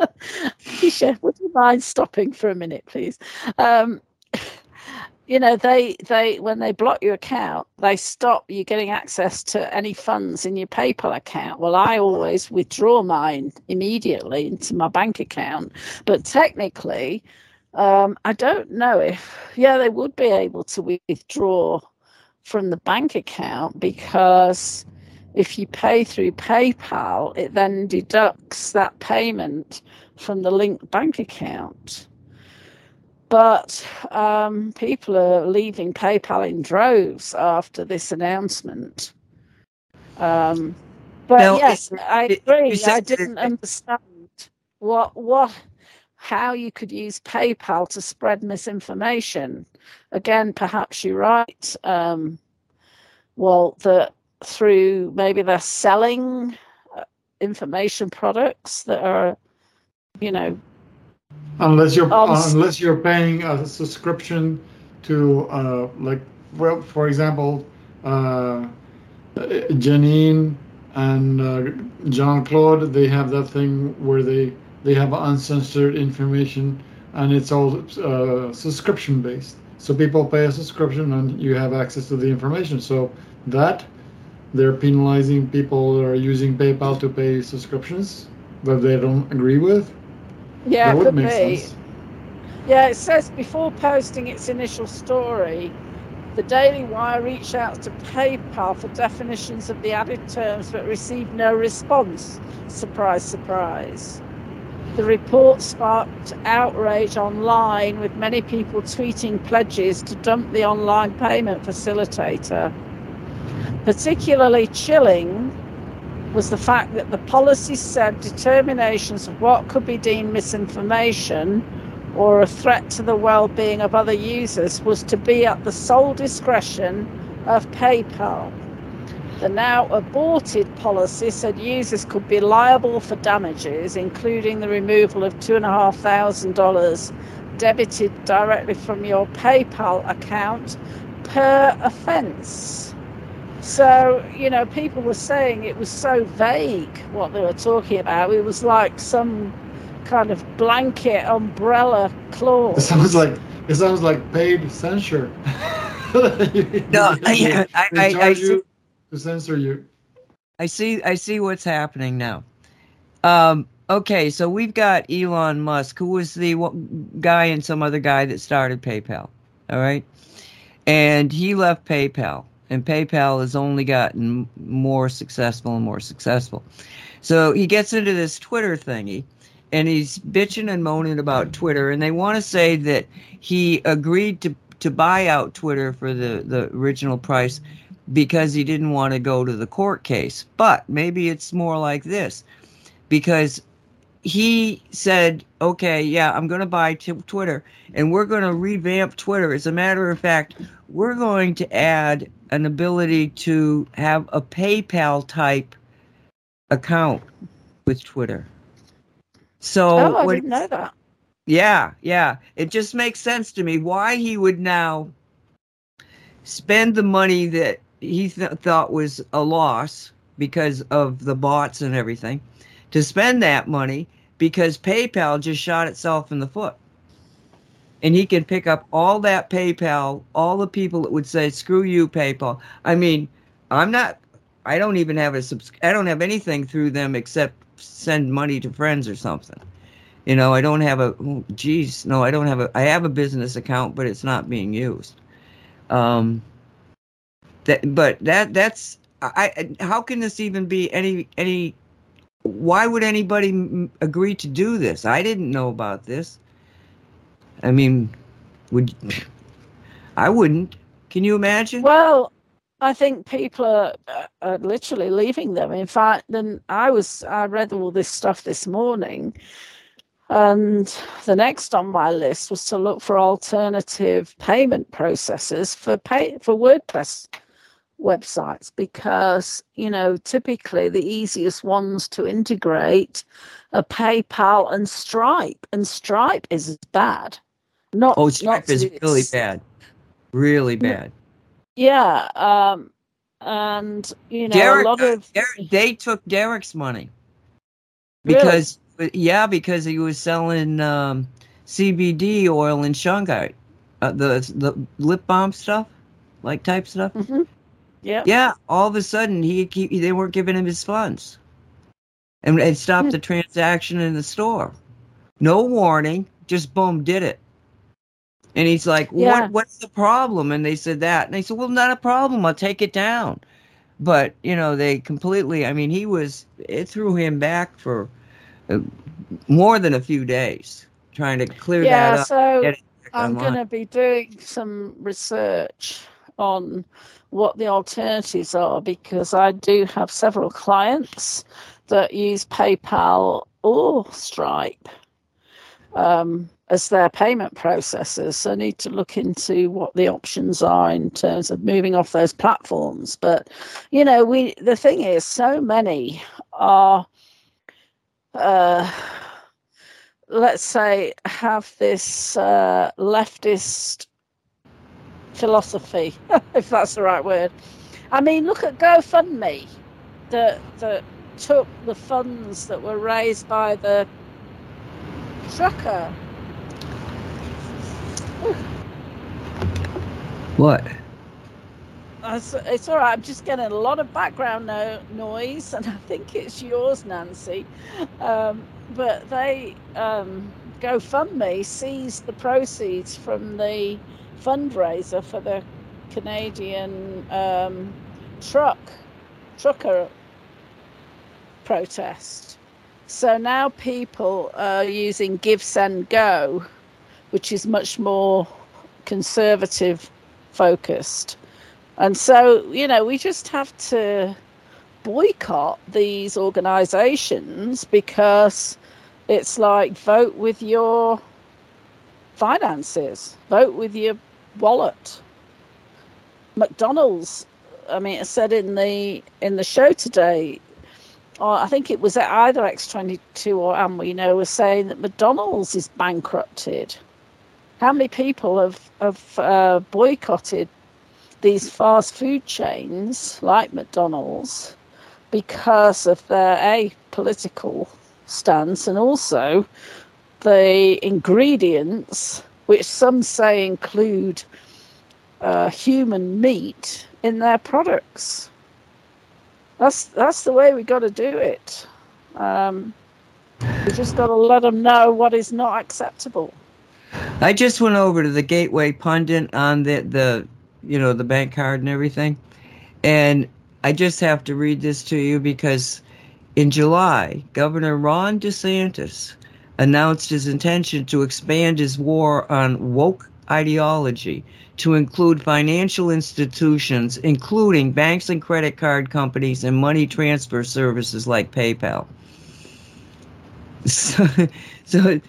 Keisha, would you mind stopping for a minute, please? Um, you know, they they when they block your account, they stop you getting access to any funds in your PayPal account. Well, I always withdraw mine immediately into my bank account, but technically, um, I don't know if yeah they would be able to withdraw from the bank account because if you pay through PayPal, it then deducts that payment from the linked bank account. But um, people are leaving PayPal in droves after this announcement. Um, but Now, yes, it- I agree. I didn't it- understand what what how you could use PayPal to spread misinformation. Again, perhaps you're right. Um, well, that through maybe they're selling uh, information products that are, you know, Unless you're Um, unless you're paying a subscription to uh, like well, for example, uh, Janine and uh, Jean Claude, they have that thing where they they have uncensored information, and it's all uh, subscription based. So people pay a subscription, and you have access to the information. So that they're penalizing people that are using PayPal to pay subscriptions that they don't agree with. Yeah, could be. sense. Yeah, it says before posting its initial story, the Daily Wire reached out to PayPal for definitions of the added terms but received no response. Surprise, surprise. The report sparked outrage online with many people tweeting pledges to dump the online payment facilitator. Particularly chilling was the fact that the policy said determinations of what could be deemed misinformation or a threat to the well-being of other users was to be at the sole discretion of PayPal. The now aborted policy said users could be liable for damages, including the removal of two and a half thousand dollars debited directly from your PayPal account per offence. So, you know, people were saying it was so vague what they were talking about. It was like some kind of blanket umbrella It sounds like It sounds like paid censure. No, I, I, They I, I, charge see, you to censor you. I see. I see what's happening now. Um, okay, so we've got Elon Musk, who was the one- guy and some other guy that started PayPal. All right, and he left PayPal, and PayPal has only gotten more successful and more successful. So he gets into this Twitter thingy, and he's bitching and moaning about Twitter, and they want to say that he agreed to to buy out Twitter for the the original price because he didn't want to go to the court case. But maybe it's more like this because he said, okay, yeah, I'm going to buy t- Twitter and we're going to revamp Twitter. As a matter of fact, we're going to add an ability to have a PayPal type account with Twitter. So, oh, I didn't know that. yeah, yeah. It just makes sense to me why he would now spend the money that he th- thought was a loss because of the bots and everything to spend that money because PayPal just shot itself in the foot. And he can pick up all that PayPal, all the people that would say, screw you, PayPal. I mean, I'm not, I don't even have a, subs- I don't have anything through them except send money to friends or something. You know, I don't have a. oh, Geez, no, I don't have a. I have a business account, but it's not being used. Um. That, but that that's. I- How can this even be any any? Why would anybody m- agree to do this? I didn't know about this. I mean, would I wouldn't. Can you imagine? Well, I think people are, uh, are literally leaving them. In fact, then I was I read all this stuff this morning, and the next on my list was to look for alternative payment processes for pay for WordPress websites because you know typically the easiest ones to integrate are PayPal and Stripe, and Stripe is bad. Not Oh, not Stripe to is really bad. Really bad. Yeah, um, and you know Derek, a lot of Derek, they took Derek's money Really? because yeah, because he was selling um, CBD oil in Shanghai, uh, the the lip balm stuff, like type stuff. Mhm. Yeah, Yeah, all of a sudden he, he they weren't giving him his funds, and it stopped Hmm. the transaction in the store. No warning, just boom, did it. And he's like, Yeah. "What? What's the problem?" And they said that, and they said, "Well, not a problem. I'll take it down." But you know, they completely. I mean, he was. It threw him back for uh, more than a few days trying to clear yeah. that up. Yeah, So I'm going to be doing some research on what the alternatives are because I do have several clients that use PayPal or Stripe um, as their payment processors. So I need to look into what the options are in terms of moving off those platforms. But you know, we the thing is, so many are. Uh, let's say have this uh, leftist philosophy, if that's the right word. I mean, look at GoFundMe that that took the funds that were raised by the trucker. What? It's, it's all right. I'm just getting a lot of background no- noise, and I think it's yours, Nancy. Um, but they um, GoFundMe seized the proceeds from the fundraiser for the Canadian um, truck trucker protest. So now people are using Give Send Go, which is much more conservative focused. And so, you know, we just have to boycott these organizations because it's like vote with your finances, vote with your wallet. McDonald's, I mean, it said in the in the show today, or I think it was either X22 or And We Know was saying that McDonald's is bankrupted. How many people have have uh, boycotted these fast food chains like McDonald's because of their a political stance and also the ingredients which some say include uh, human meat in their products. That's that's the way we got to do it. Um, we just got to let them know what is not acceptable. I just went over to the Gateway Pundit on the the you know the bank card and everything, and I just have to read this to you because in July, Governor Ron DeSantis announced his intention to expand his war on woke ideology to include financial institutions, including banks and credit card companies and money transfer services like PayPal. So, so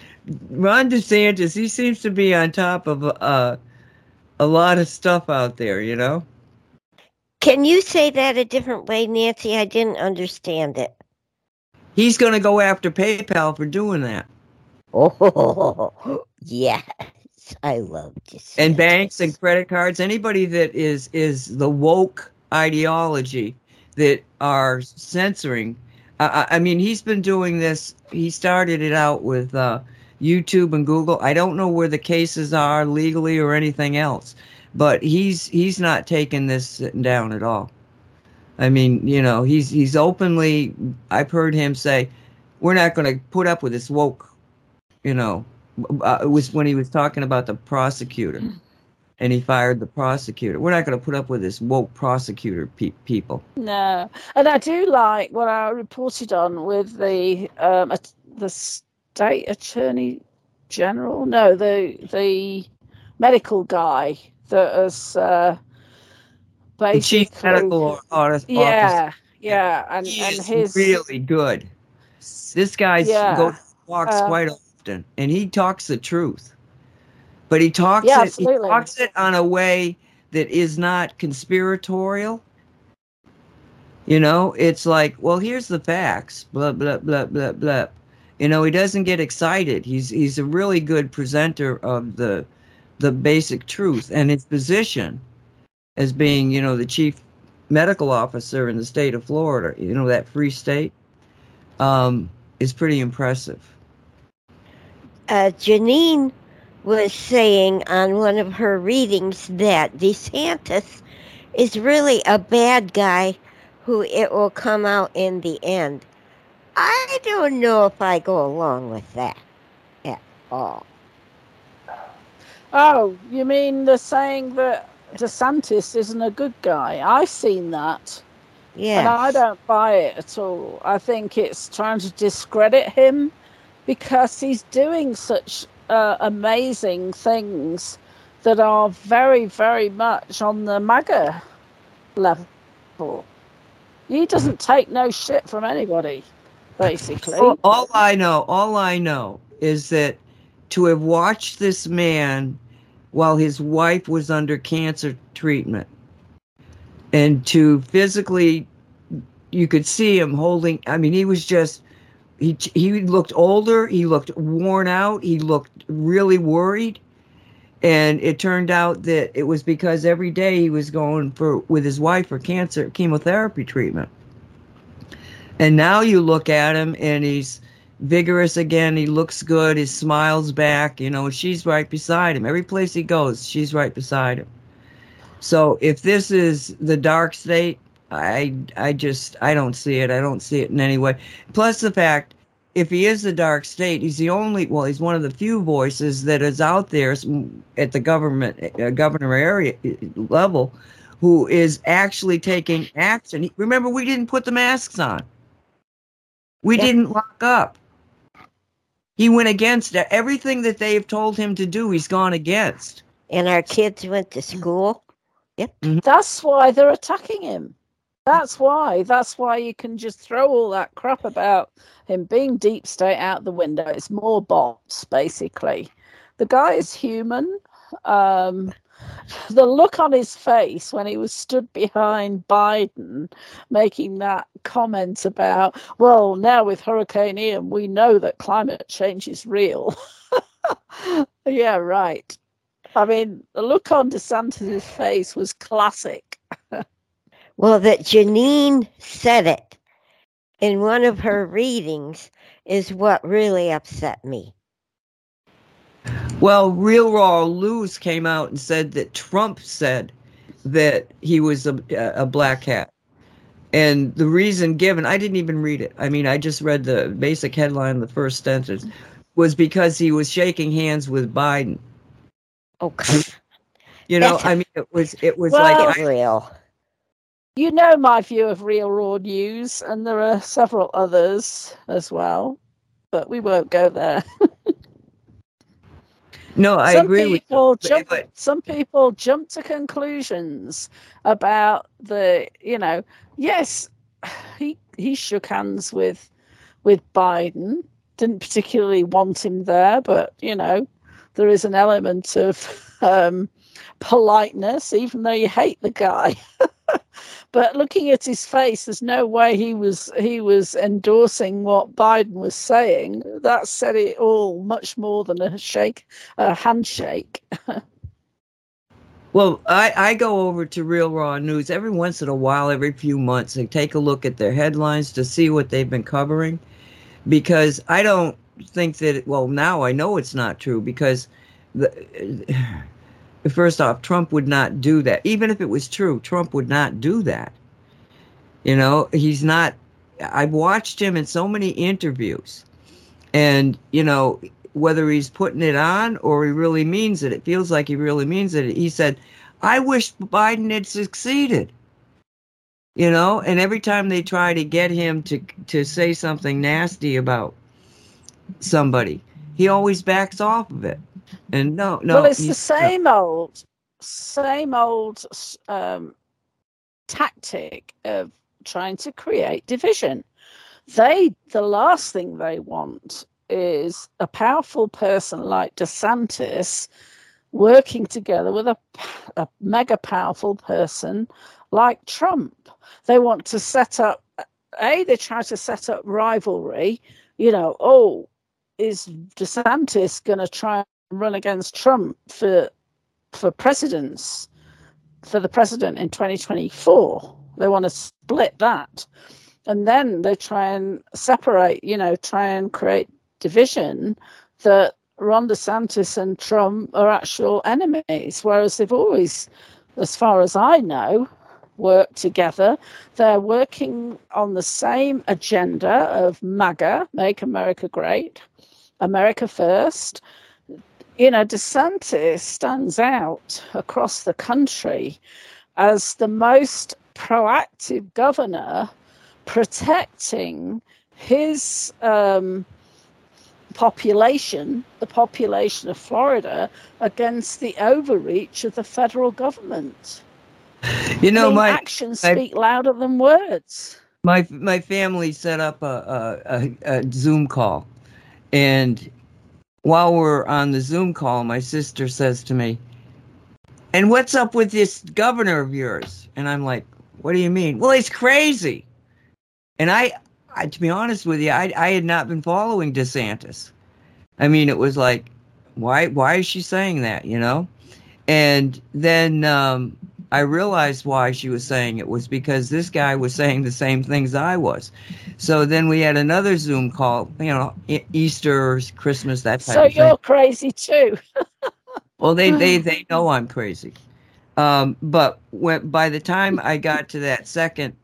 Ron DeSantis, he seems to be on top of uh, a lot of stuff out there, you know? Can you say that a different way, Nancy? I didn't understand it. He's going to go after PayPal for doing that. Oh, yes. I love DeSantis. And banks and credit cards, anybody that is is the woke ideology that are censoring. I, I mean, he's been doing this. He started it out with uh, YouTube and Google. I don't know where the cases are legally or anything else, but he's he's not taking this sitting down at all. I mean, you know, he's he's openly. I've heard him say, "We're not going to put up with this woke," you know, uh, it was when he was talking about the prosecutor and he fired the prosecutor. We're not going to put up with this woke prosecutor pe- people. No, and I do like what I reported on with the um, the state attorney general. No, the the medical guy that has uh, basically the chief medical officer. Yeah, yeah, and he and is his really good. This guy's yeah, goes walks uh, quite often, and he talks the truth. But he talks Yeah, it. He talks it on a way that is not conspiratorial. You know, it's like, well, here's the facts. Blah blah blah blah blah. You know, he doesn't get excited. He's he's a really good presenter of the the basic truth and his position as being, you know, the chief medical officer in the state of Florida. You know, that free state um, is pretty impressive. Uh, Janine was saying on one of her readings that DeSantis is really a bad guy who it will come out in the end. I don't know if I go along with that at all. Oh, you mean the saying that DeSantis isn't a good guy? I've seen that. And I don't buy it at all. I think it's trying to discredit him because he's doing such uh, amazing things that are very, very much on the MAGA level. He doesn't take no shit from anybody, basically. All, all I know, all I know is that to have watched this man while his wife was under cancer treatment and to physically you could see him holding I mean he was just he he looked older, he looked worn out, he looked really worried. And it turned out that it was because every day he was going for with his wife for cancer chemotherapy treatment. And now you look at him and he's vigorous again. He looks good. He smile's back, you know, she's right beside him. Every place he goes, she's right beside him. So if this is the dark state, I I just I don't see it. I don't see it in any way. Plus the fact if he is the dark state, he's the only well, he's one of the few voices that is out there at the government uh, governor area uh, level who is actually taking action. Remember we didn't put the masks on. We Yeah. didn't lock up. He went against everything that they've told him to do. He's gone against. And our kids went to school. Yep. That's why they're attacking him. That's why. That's why you can just throw all that crap about him being deep state out the window. It's more bots, basically. The guy is human. Um, the look on his face when he was stood behind Biden making that comment about, well, now with Hurricane Ian, we know that climate change is real. yeah, right. I mean, the look on DeSantis' face was classic. Well, that Janine said it in one of her readings is what really upset me. Well, Real Raw News came out and said that Trump said that he was a, a black hat. And the reason given, I didn't even read it. I mean, I just read the basic headline, the first sentence, was because he was shaking hands with Biden. Oh, okay. You know, I mean, it was it was Well- like I, real. You know my view of Real Raw News, and there are several others as well, but we won't go there. no, I some agree with people jump. but- some people jump to conclusions about the. You know, yes, he he shook hands with with Biden. Didn't particularly want him there, but you know, there is an element of um, politeness, even though you hate the guy. but looking at his face, there's no way he was he was endorsing what Biden was saying. That said it all, much more than a shake, a handshake. Well, I, I go over to Real Raw News every once in a while, every few months, and take a look at their headlines to see what they've been covering. Because I don't think that, well, now I know it's not true because, the, first off, Trump would not do that. Even if it was true, Trump would not do that. You know, he's not, I've watched him in so many interviews. And, you know, whether he's putting it on or he really means it. It feels like he really means it. He said, I wish Biden had succeeded. You know, and every time they try to get him to to say something nasty about somebody, he always backs off of it. And no, no. well, it's the he's- same old, same old um, tactic of trying to create division. They, the last thing they want is a powerful person like DeSantis working together with a, a mega powerful person like Trump. They want to set up, A, they try to set up rivalry. You know, oh, is DeSantis going to try run against Trump for for presidents for the president in 2024? They want to split that. And then they try and separate, you know, try and create division that Ron DeSantis and Trump are actual enemies, whereas they've always, as far as I know, worked together. They're working on the same agenda of MAGA, Make America Great, America First. You know, DeSantis stands out across the country as the most proactive governor protecting his um, population, the population of Florida, against the overreach of the federal government. you know, my actions speak louder than words. my my family set up a, a, a, a Zoom call, and while we're on the Zoom call, my sister says to me, "And what's up with this governor of yours?" And I'm like, "What do you mean?" Well, he's crazy. And I, I to be honest with you, I I had not been following DeSantis. I mean, it was like, why why is she saying that? You know, and then um, I realized why she was saying it was because this guy was saying the same things I was. So then we had another Zoom call, you know, Easter, Christmas, that type So of thing. So you're crazy too. Well, they they they know I'm crazy. Um, but when by the time I got to that second,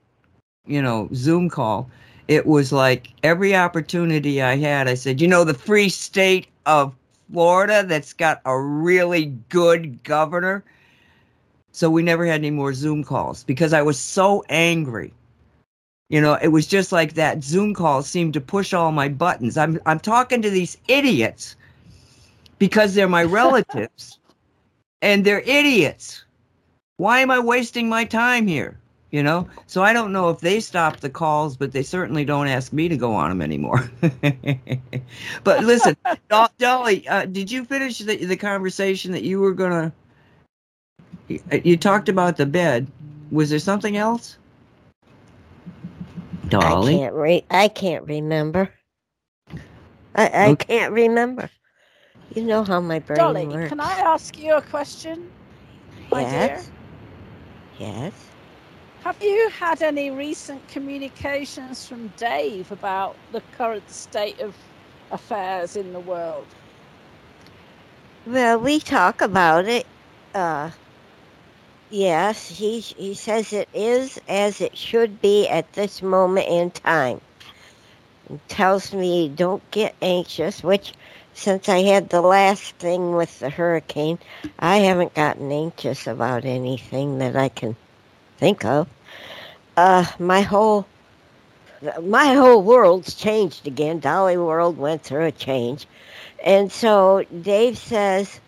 you know, Zoom call, it was like every opportunity I had, I said, you know, the free state of Florida that's got a really good governor. So we never had any more Zoom calls because I was so angry. You know, it was just like that Zoom call seemed to push all my buttons. I'm I'm talking to these idiots because they're my relatives and they're idiots. Why am I wasting my time here? You know? So I don't know if they stop the calls, but they certainly don't ask me to go on them anymore. but listen, Dolly, uh, did you finish the, the conversation that you were going to? You talked about the bed. Was there something else? I Dolly? can't re- I can't remember. I, I Okay. can't remember. You know how my brain Dolly, works. can I ask you a question? My dear? Yes. Yes. Have you had any recent communications from Dave about the current state of affairs in the world? Well, we talk about it. Uh, yes, he he says it is as it should be at this moment in time. He tells me don't get anxious, which since I had the last thing with the hurricane, I haven't gotten anxious about anything that I can think of. Uh, my whole my whole world's changed again. Dolly World went through a change. And so Dave says,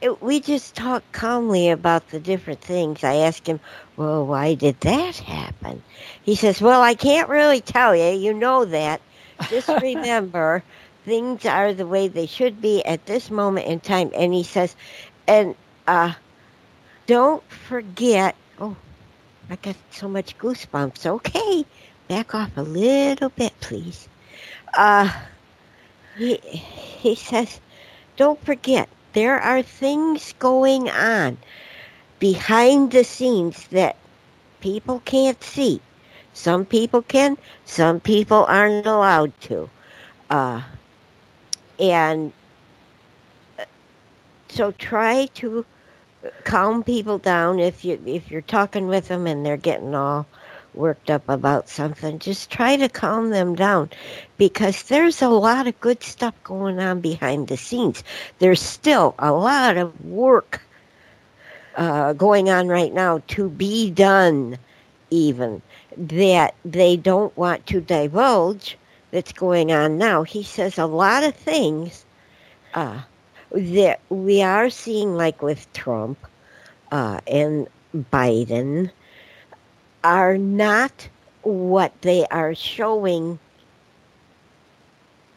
it, we just talk calmly about the different things. I ask him, well, why did that happen? He says, well, I can't really tell you. You know that. Just remember, things are the way they should be at this moment in time. And he says, and uh, don't forget, oh, I got so much goosebumps. Okay back off a little bit, please. Uh, he, he says, don't forget, there are things going on behind the scenes that people can't see. Some people can, some people aren't allowed to. Uh, and uh, so try to calm people down if you if you're talking with them and they're getting all worked up about something, just try to calm them down because there's a lot of good stuff going on behind the scenes. There's still a lot of work uh, going on right now to be done, even that they don't want to divulge that's going on now. He says a lot of things uh, that we are seeing, like with Trump uh, and Biden are not what they are showing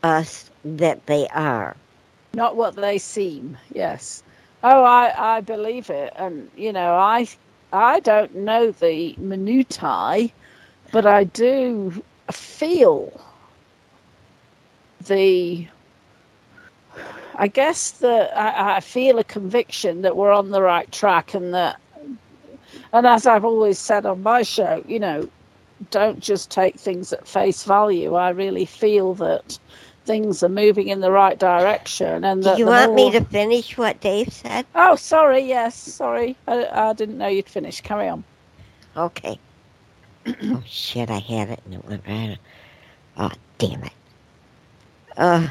us that they are. Not what they seem, yes. Oh, I, I believe it. And, you know, I, I don't know the minutiae, but I do feel the I guess that I, I, feel a conviction that we're on the right track and that and as I've always said on my show, you know, don't just take things at face value. I really feel that things are moving in the right direction. And do you want more... me to finish what Dave said? Oh, sorry. Yes, sorry. I, I didn't know you'd finished. Carry on. Okay. oh shit! I had it and it went right. Oh damn it. Uh.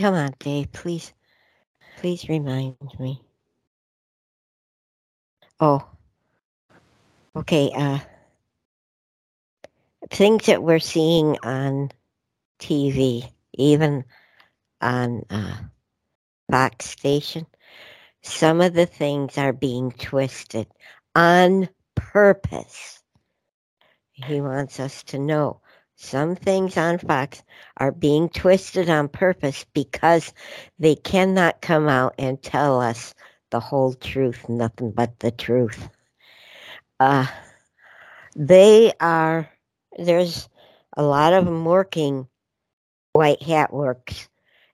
Come on, Dave, please. Please remind me. Oh. Okay, uh things that we're seeing on TV, even on uh Fox station, some of the things are being twisted on purpose. He wants us to know some things on Fox are being twisted on purpose because they cannot come out and tell us the whole truth, nothing but the truth. Uh, they are, there's a lot of them working white hat works,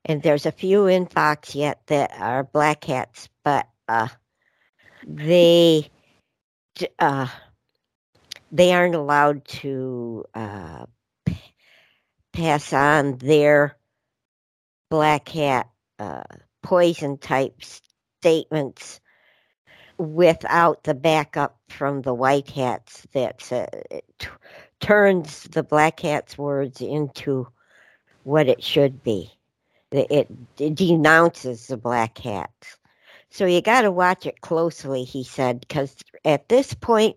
and there's a few in Fox yet that are black hats, but uh, they, uh, they aren't allowed to uh, pass on their black hat uh, poison type statements without the backup from the white hats that uh, t- turns the black hats words into what it should be. It, it denounces the black hats. So you got to watch it closely, he said, because at this point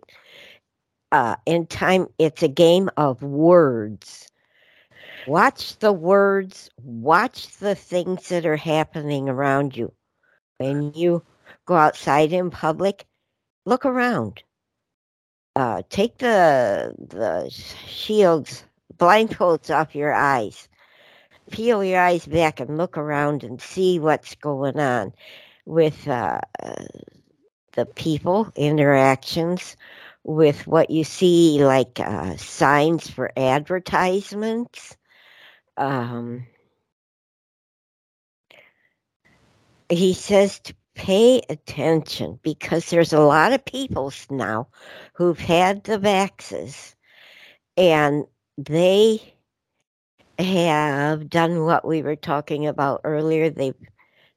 uh, in time, it's a game of words Watch the words, watch the things that are happening around you. When you go outside in public, look around. Uh, take the the shields, blindfolds off your eyes. Peel your eyes back and look around and see what's going on with uh, the people, interactions, with what you see like uh, signs for advertisements um, he says to pay attention because there's a lot of people now who've had the vaxes and they have done what we were talking about earlier. They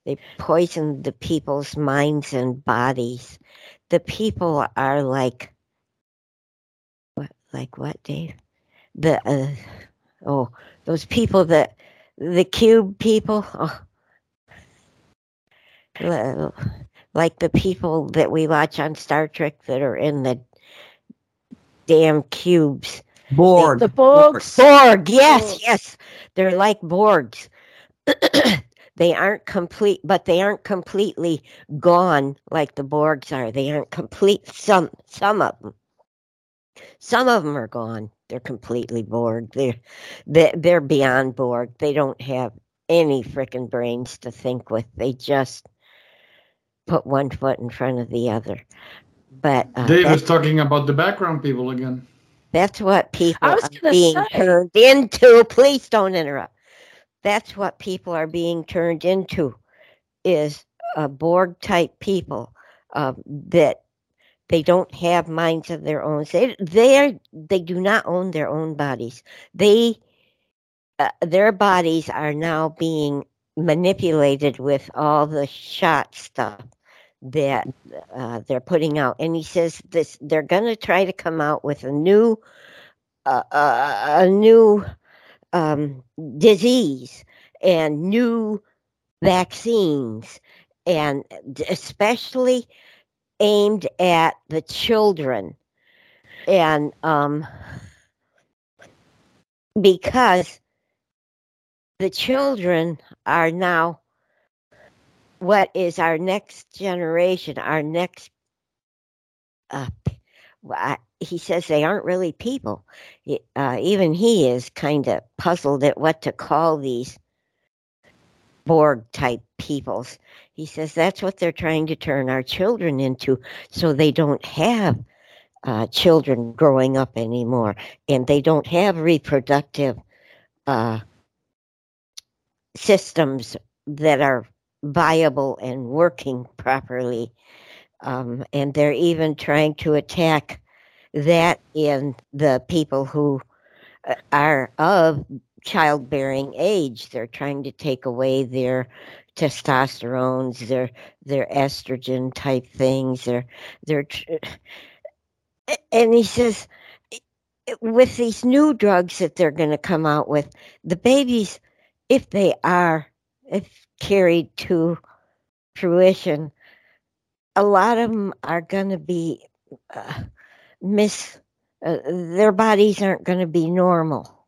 they poisoned the people's minds and bodies. The people are like what like what, Dave? The uh, oh, those people that the cube people. Oh. Like the people that we watch on Star Trek that are in the damn cubes. Borg. The Borgs. Borg, yes, yes. They're like Borgs. they aren't complete, but they aren't completely gone like the Borgs are. They aren't complete. Some, some of them. Some of them are gone. They're completely Borg. They're, they're, they're beyond Borg. They don't have any freaking brains to think with. They just put one foot in front of the other. But uh, Dave is talking about the background people again. that's what people are being say. turned into. Please don't interrupt. That's what people are being turned into, is a Borg type people uh, that they don't have minds of their own. They they are they do not own their own bodies. They uh, their bodies are now being manipulated with all the shot stuff that uh, they're putting out. And he says this: they're going to try to come out with a new uh, uh, a new um, disease and new vaccines, and especially aimed at the children. And um, because the children are now what is our next generation, our next. Uh, he says they aren't really people. Uh, even he is kind of puzzled at what to call these Borg type peoples. He says that's what they're trying to turn our children into, so they don't have uh, children growing up anymore, and they don't have reproductive uh, systems that are viable and working properly. Um, and they're even trying to attack that in the people who uh, are of childbearing age. They're trying to take away their testosterones, their their estrogen type things. They're they're and he says with these new drugs that they're going to come out with, the babies, if they are if carried to fruition, a lot of them are going to be uh, miss. Uh, their bodies aren't going to be normal.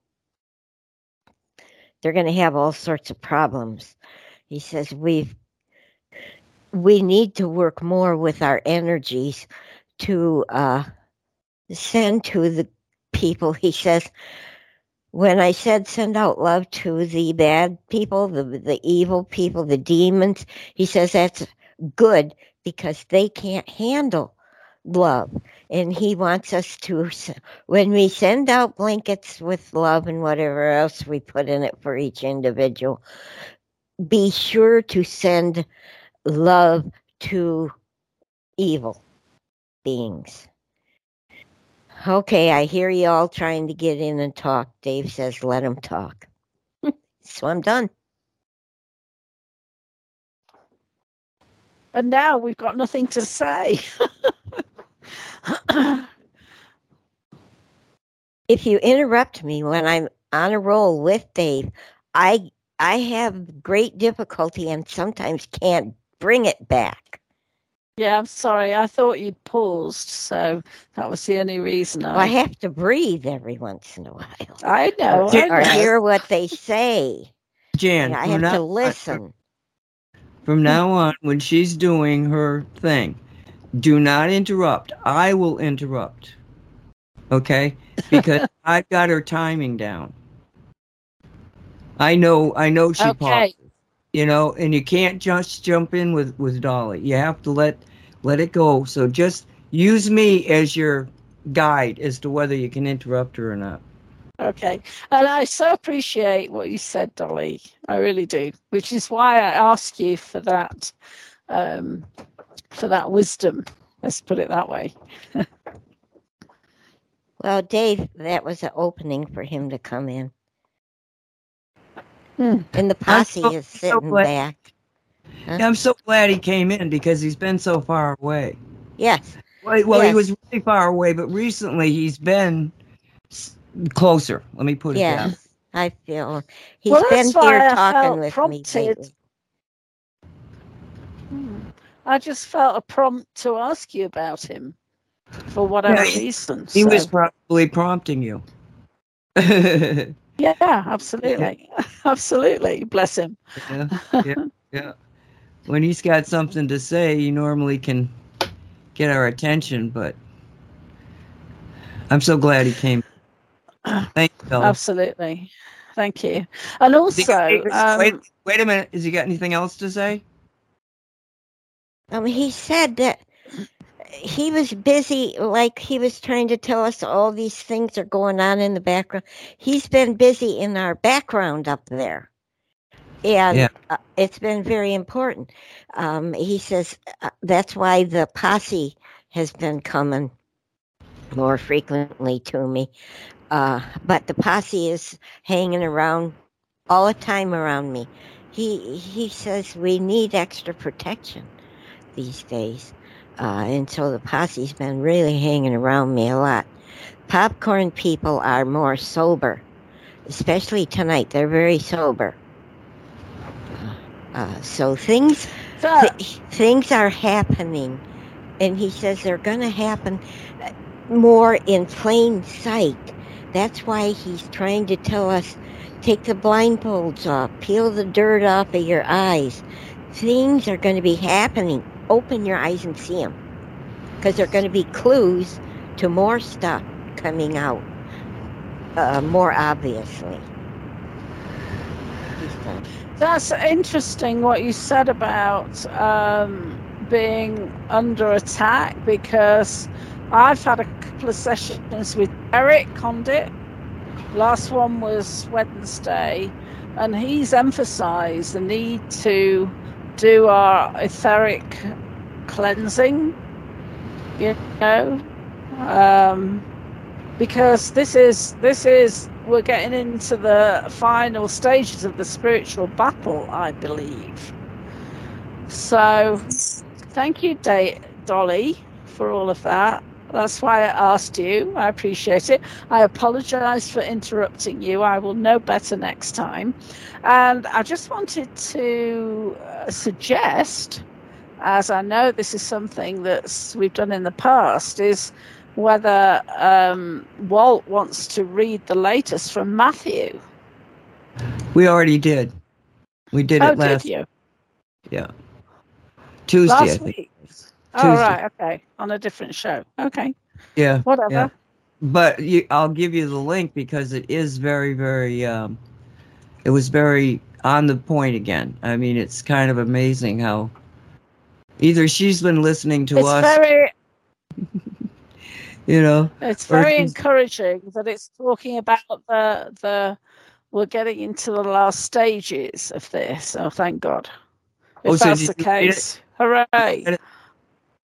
They're going to have all sorts of problems. He says we've we need to work more with our energies to uh, send to the people. He says when I said send out love to the bad people, the the evil people, the demons, he says that's good because they can't handle love. And he wants us to, when we send out blankets with love and whatever else we put in it for each individual, be sure to send love to evil beings. Okay, I hear you all trying to get in and talk. Dave says, let him talk. so I'm done. And now we've got nothing to say. If you interrupt me when I'm on a roll with Dave, I I have great difficulty and sometimes can't bring it back. yeah, I'm sorry. I thought you'd paused, so that was the only reason Well, I I. have to breathe every once in a while. I know. Yeah, I or know. hear what they say. Jan, And I have now, to listen. from now on, when she's doing her thing, do not interrupt. I will interrupt. Okay? Because I've got her timing down. I know I know she Okay. paused. You know, and you can't just jump in with, with Dolly. You have to let let it go. So just use me as your guide as to whether you can interrupt her or not. Okay. And I so appreciate what you said, Dolly. I really do. Which is why I ask you for that um for that wisdom. Let's put it that way. Well, Dave, that was an opening for him to come in. Hmm. And the posse so- is sitting glad- back. Yeah, I'm so glad he came in because he's been so far away. Yes. Well, well he was really far away, but recently he's been closer. Let me put it that. Yes. I feel he's Well, been here I talking felt with me prompted. lately. Hmm. I just felt a prompt to ask you about him for whatever Yeah, reason. He was so- probably prompting you. yeah, yeah, absolutely, absolutely. Bless him. yeah, yeah. When he's got something to say, he normally can get our attention, but I'm so glad he came. Thank you, Bella. Absolutely. Thank you. And also, um, wait, wait a minute. Has he got anything else to say? Um, he said that he was busy, like he was trying to tell us all these things are going on in the background. He's been busy in our background up there. And Yeah. uh, it's been very important. Um, he says uh, that's why the posse has been coming more frequently to me. Uh, but the posse is hanging around all the time around me. He he says we need extra protection these days. Uh, and so the posse's been really hanging around me a lot. Popcorn people are more sober, especially tonight. They're very sober. Uh, so things th- things are happening, and he says they're going to happen uh, more in plain sight. That's why he's trying to tell us take the blindfolds off, peel the dirt off of your eyes. Things are going to be happening. Open your eyes and see them. Because they're going to be clues to more stuff coming out uh, more obviously. That's interesting what you said about um, being under attack because I've had a couple of sessions with Eric Condit. Last one was Wednesday, and he's emphasized the need to do our etheric cleansing, you know, um, because this is this is we're getting into the final stages of the spiritual battle, I believe. So, thank you, Dolly, for all of that. That's why I asked you. I appreciate it. I apologize for interrupting you. I will know better next time. And I just wanted to uh, suggest, as I know this is something that we've done in the past, is whether um, Walt wants to read the latest from Matthew. We already did. We did oh, it last did you? yeah Tuesday. Last think. Oh, Tuesday. right. Okay. On a different show. Okay. Yeah, Whatever. Yeah. but you, I'll give you the link because it is very, very. Um, it was very on the point again. I mean, it's kind of amazing how either she's been listening to it's us, very you know. it's very encouraging that it's talking about the the we're getting into the last stages of this. Oh thank God. If Oh, so that's the you read it? case. Hooray.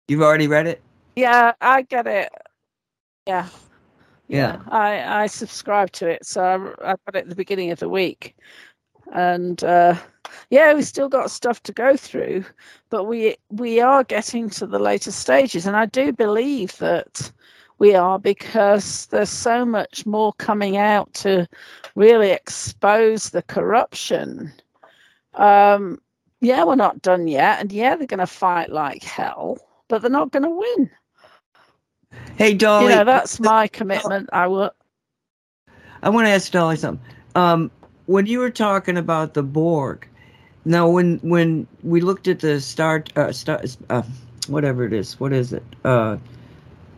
You've already read it. Yeah, I get it. Yeah. Yeah. I I subscribe to it, so I, I got it at the beginning of the week, and uh, yeah, we've still got stuff to go through, but we we are getting to the later stages, and I do believe that we are because there's so much more coming out to really expose the corruption. Um, yeah, we're not done yet, and yeah, they're going to fight like hell, but they're not going to win. Hey, Dolly. you know, that's my commitment. I will. I want to ask Dolly something. Um, when you were talking about the Borg, now when when we looked at the star uh, star uh, whatever it is, what is it? Uh,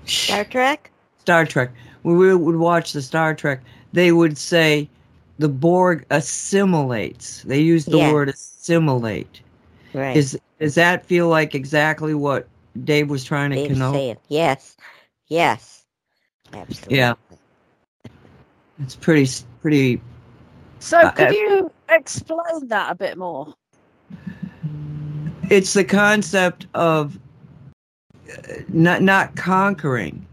Star Trek? Star Trek. When we would watch the Star Trek, they would say the Borg assimilates. They use the Yeah. word assimilate. Right. Is does that feel like exactly what Dave was trying to Dave's connote? saying. Yes. Yes. Absolutely. Yeah. It's pretty pretty. So, Uh, could uh, you explain that a bit more? It's the concept of uh, not not conquering.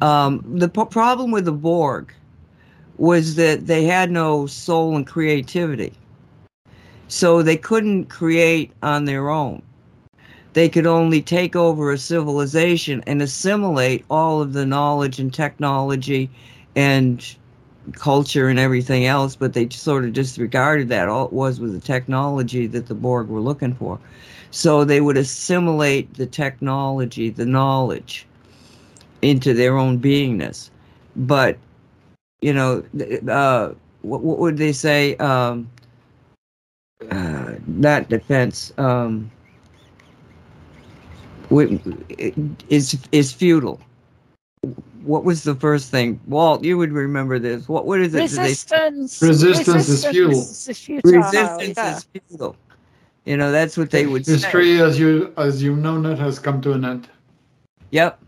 Um, the p- problem with the Borg was that they had no soul and creativity. So they couldn't create on their own. They could only take over a civilization and assimilate all of the knowledge and technology and culture and everything else, but they sort of disregarded that. All it was was the technology that the Borg were looking for. So they would assimilate the technology, the knowledge, into their own beingness. But, you know, uh, what, what would they say? Um, uh, not defense. Um, is is futile what was the first thing? Walt, you would remember this. What what is it? Resistance. Resistance, is futile. Is futile. Resistance yeah. is futile. You know, that's what they would History say. History, as you as you've known it has come to an end. Yep.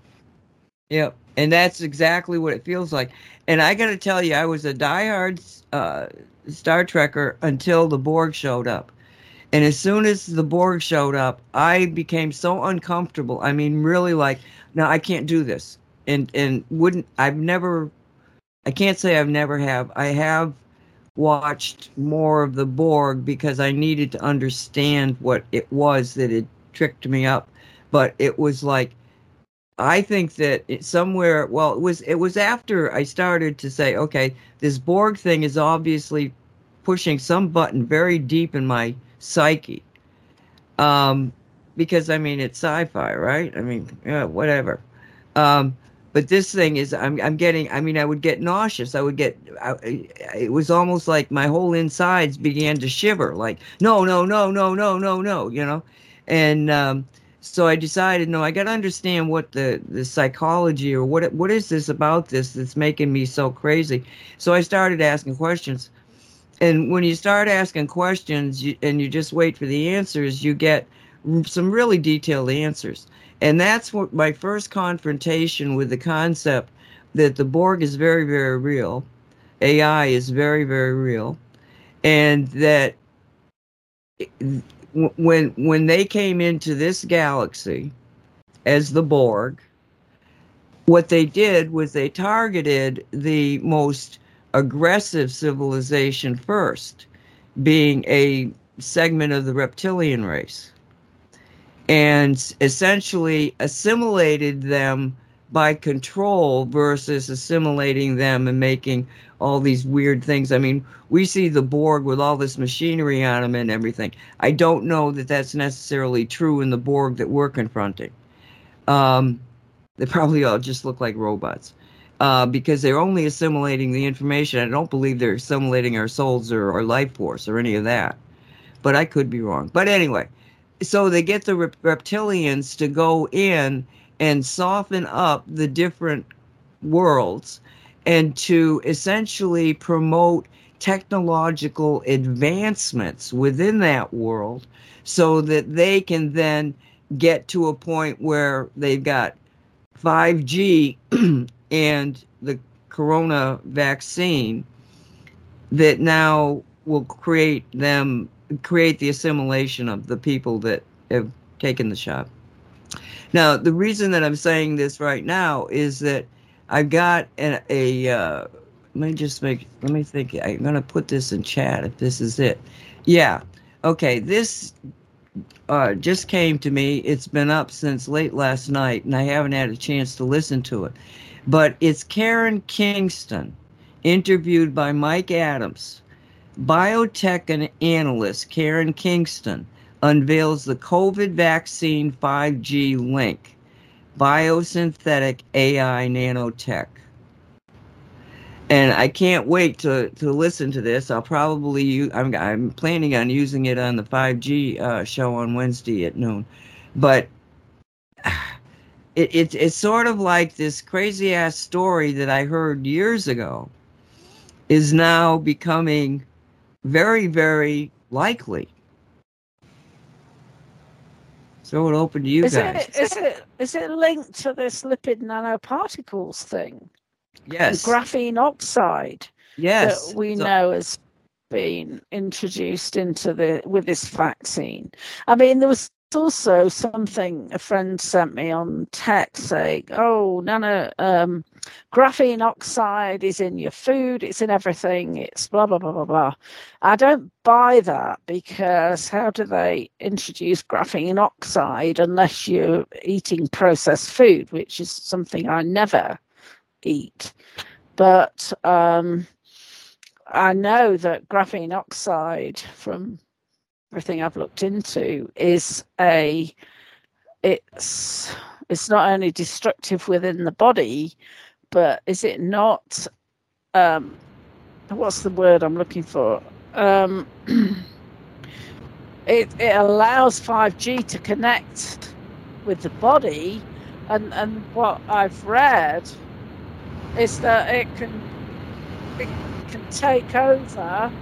Yep. And that's exactly what it feels like. And I got to tell you, I was a diehard uh, Star Trekker until the Borg showed up. And as soon as the Borg showed up, I became so uncomfortable. I mean, really like, no, I can't do this and and wouldn't I've never I can't say I've never have. I have watched more of the Borg because I needed to understand what it was that had tricked me up. But it was like I think that it, somewhere well it was it was after I started to say, okay, this Borg thing is obviously pushing some button very deep in my psyche. Um because I mean it's sci-fi, right? I mean, yeah, whatever. Um but this thing is I'm I'm getting I mean I would get nauseous I would get I, it was almost like my whole insides began to shiver like no no no no no no no you know and um, so I decided no I got to understand what the the psychology or what what is this about this that's making me so crazy so I started asking questions and when you start asking questions you, and you just wait for the answers you get some really detailed answers. And that's what my first confrontation with the concept that the Borg is very, very real, AI is very, very real, and that when when they came into this galaxy as the Borg, what they did was they targeted the most aggressive civilization first, being a segment of the reptilian race and essentially assimilated them by control versus assimilating them and making all these weird things. I mean, we see the Borg with all this machinery on them and everything. I don't know that that's necessarily true in the Borg that we're confronting. Um, they probably all just look like robots uh, because they're only assimilating the information. I don't believe they're assimilating our souls or our life force or any of that. But I could be wrong. But anyway, so they get the reptilians to go in and soften up the different worlds and to essentially promote technological advancements within that world so that they can then get to a point where they've got 5G and the corona vaccine that now will create them create the assimilation of the people that have taken the shot. Now, the reason that I'm saying this right now is that I've got a, a uh, let me just make, let me think. I'm going to put this in chat if this is it. Yeah. Okay. This uh, just came to me. It's been up since late last night, and I haven't had a chance to listen to it. But it's Karen Kingston, interviewed by Mike Adams biotech analyst Karen Kingston unveils the COVID vaccine 5G link, biosynthetic AI nanotech. And I can't wait to, to listen to this. I'll probably use, I'm, I'm planning on using it on the 5G uh, show on Wednesday at noon. But it, it, it's sort of like this crazy ass story that I heard years ago is now becoming very, very likely. Throw it open to you is guys. It, is it is it linked to this lipid nanoparticles thing? Yes. The graphene oxide. Yes. That we so, know has been introduced into the with this vaccine. I mean, there was also something a friend sent me on text saying, "Oh, nano um, graphene oxide is in your food. It's in everything. It's blah blah blah blah blah." I don't buy that because how do they introduce graphene oxide unless you're eating processed food, which is something I never eat. But um, I know that graphene oxide from everything I've looked into is a it's it's not only destructive within the body, but is it not um, what's the word I'm looking for? Um, it it allows 5G to connect with the body, and and what I've read is that it can it can take over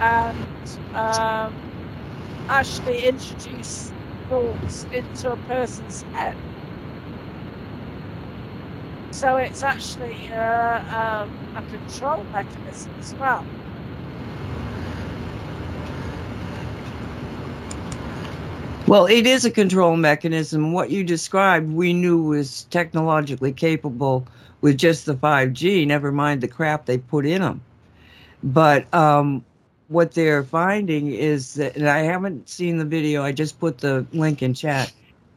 and um, actually introduce thoughts into a person's head. So it's actually uh, um, a control mechanism as well. Well, it is a control mechanism. What you described, we knew was technologically capable with just the 5G, never mind the crap they put in them. But um, what they're finding is that, and I haven't seen the video. I just put the link in chat.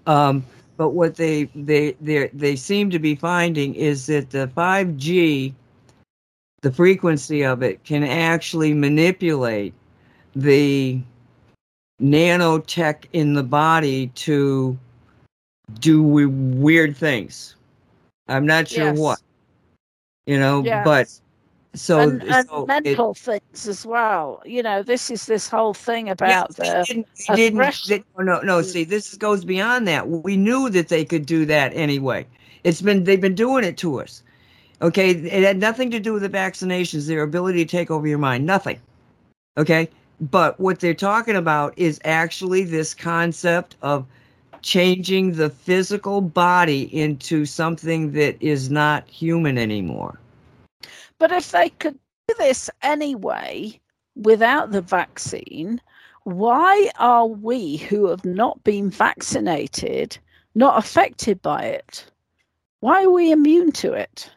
Um, but what they they they they seem to be finding is that the 5G, the frequency of it, can actually manipulate the nanotech in the body to do weird things. I'm not sure Yes. what, you know, Yes. but so, and, and so it- mental things as well. You know, this is this whole thing about Yeah, the they didn't, they didn't no, no. See, this goes beyond that. We knew that they could do that anyway. It's been they've been doing it to us. Okay, it had nothing to do with the vaccinations. Their ability to take over your mind, nothing. Okay, but what they're talking about is actually this concept of changing the physical body into something that is not human anymore. But if they could do this anyway without the vaccine, why are we who have not been vaccinated not affected by it? Why are we immune to it?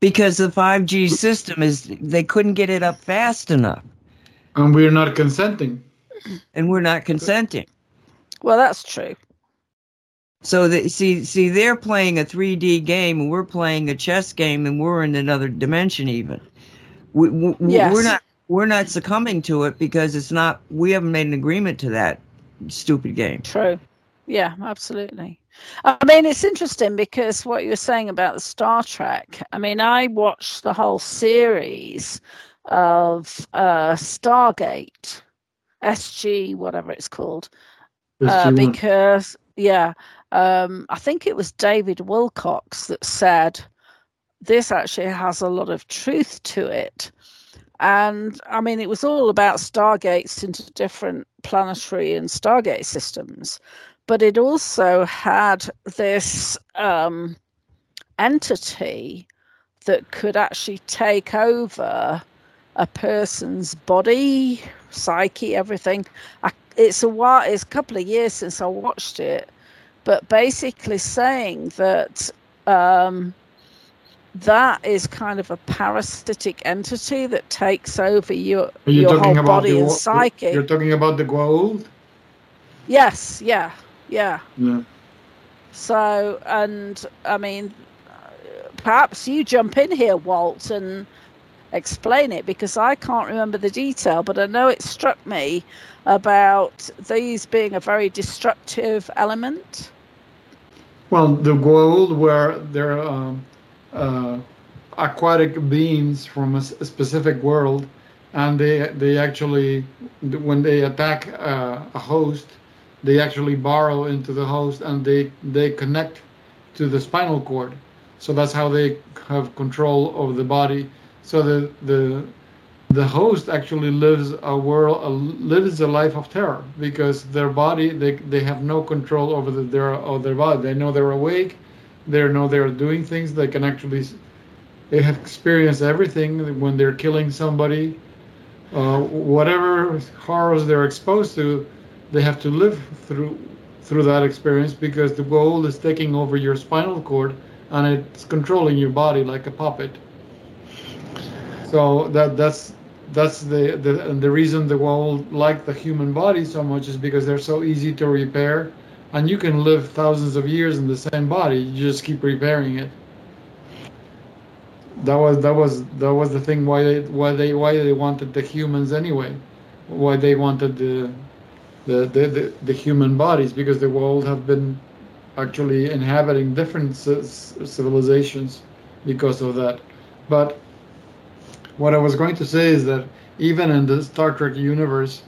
Because the 5G system is, they couldn't get it up fast enough. And we're not consenting. and we're not consenting. Well, that's true. So the, see, see, they're playing a 3D game, and we're playing a chess game, and we're in another dimension. Even we, we, Yes. we're not we're not succumbing to it because it's not. We haven't made an agreement to that stupid game. True. Yeah, absolutely. I mean, it's interesting because what you were saying about the Star Trek. I mean, I watched the whole series of uh, Stargate, SG, whatever it's called, uh, because yeah, um, I think it was David Wilcock that said this actually has a lot of truth to it. And I mean, it was all about stargates into different planetary and stargate systems, but it also had this um, entity that could actually take over a person's body, psyche, everything. I, it's a while, it's a couple of years since I watched it, but basically saying that um, that is kind of a parasitic entity that takes over your you your whole body the, and psyche. You're talking about the Goa'uld? Yes, yeah, yeah. Yeah. So, and I mean, perhaps you jump in here, Walt, and explain it because I can't remember the detail, but I know it struck me about these being a very destructive element. Well, the Goa'uld were they're um, uh, aquatic beings from a specific world, and they they actually when they attack uh, a host, they actually burrow into the host and they they connect to the spinal cord. So that's how they have control over the body. So the the the host actually lives a world lives a life of terror because their body they, they have no control over the, their of their body. They know they're awake. They know they're doing things. They can actually they have experienced everything when they're killing somebody uh, whatever horrors they're exposed to they have to live through through that experience because the Goa'uld is taking over your spinal cord and it's controlling your body like a puppet. So that that's that's the the the reason the Goa'uld like the human body so much is because they're so easy to repair, and you can live thousands of years in the same body. You just keep repairing it. That was that was that was the thing why they why they why they wanted the humans anyway, why they wanted the the, the, the, the human bodies because the Goa'uld have been actually inhabiting different civilizations because of that. But what I was going to say is that even in the Star Trek universe,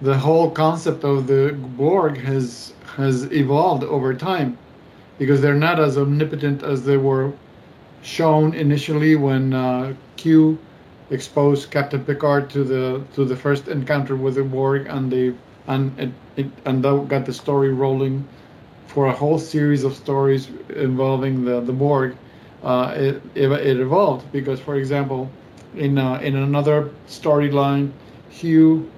the whole concept of the Borg has has evolved over time because they're not as omnipotent as they were shown initially when uh, Q exposed Captain Picard to the to the first encounter with the Borg and they and it, it and that got the story rolling for a whole series of stories involving the the Borg. Uh, it, it, it evolved because, for example, in uh, in another storyline, Hugh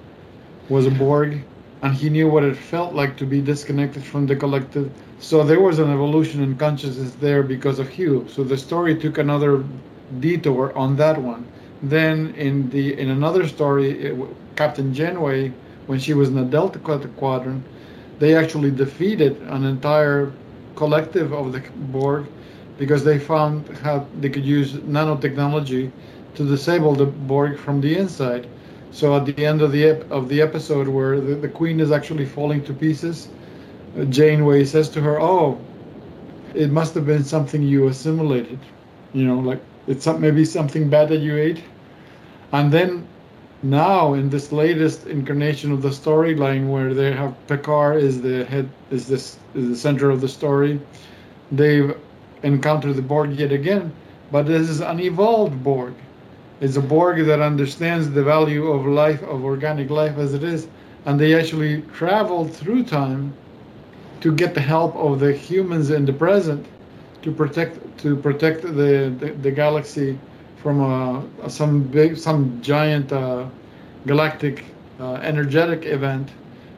was a Borg, and he knew what it felt like to be disconnected from the collective. So there was an evolution in consciousness there because of Hugh. So the story took another detour on that one. Then in the in another story, it, Captain Janeway when she was in the Delta Quadrant, they actually defeated an entire collective of the Borg because they found how they could use nanotechnology to disable the Borg from the inside. So at the end of the ep- of the episode where the, the Queen is actually falling to pieces, uh, Janeway says to her, "Oh, it must have been something you assimilated, you know, like it's some, maybe something bad that you ate." And then now in this latest incarnation of the storyline where they have Picard is the head is this is the center of the story they've encountered the Borg yet again but this is an evolved Borg it's a Borg that understands the value of life of organic life as it is and they actually travel through time to get the help of the humans in the present to protect to protect the the, the galaxy from a, some big, some giant uh, galactic uh, energetic event,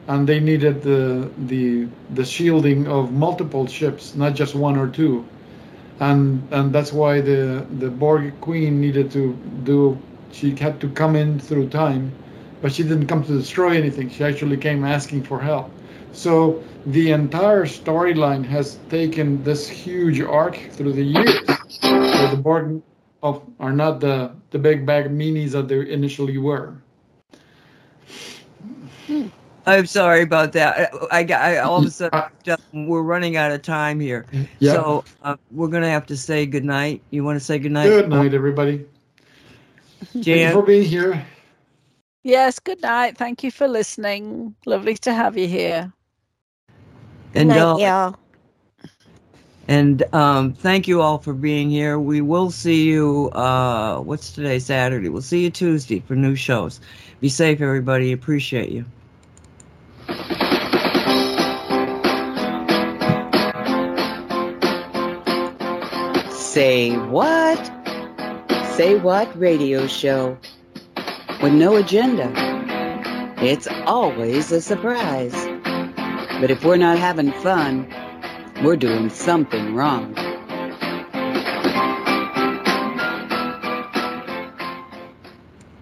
and they needed the the the shielding of multiple ships, not just one or two, and and that's why the the Borg Queen needed to do. She had to come in through time, but she didn't come to destroy anything. She actually came asking for help. So the entire storyline has taken this huge arc through the years. the Borg of are not the the big bag meanies that they initially were. Hmm. I'm sorry about that. I got I, all of a sudden we're running out of time here, yeah. so uh, we're gonna have to say good night. You want to say good night? Good night, everybody. Jan, Thank you for being here. Yes, good night. Thank you for listening. Lovely to have you here. And good night, uh, y'all. And um, thank you all for being here. We will see you, uh, what's today, Saturday? We'll see you Tuesday for new shows. Be safe, everybody. Appreciate you. Say what? Say what radio show with no agenda. It's always a surprise. But if we're not having fun, we're doing something wrong.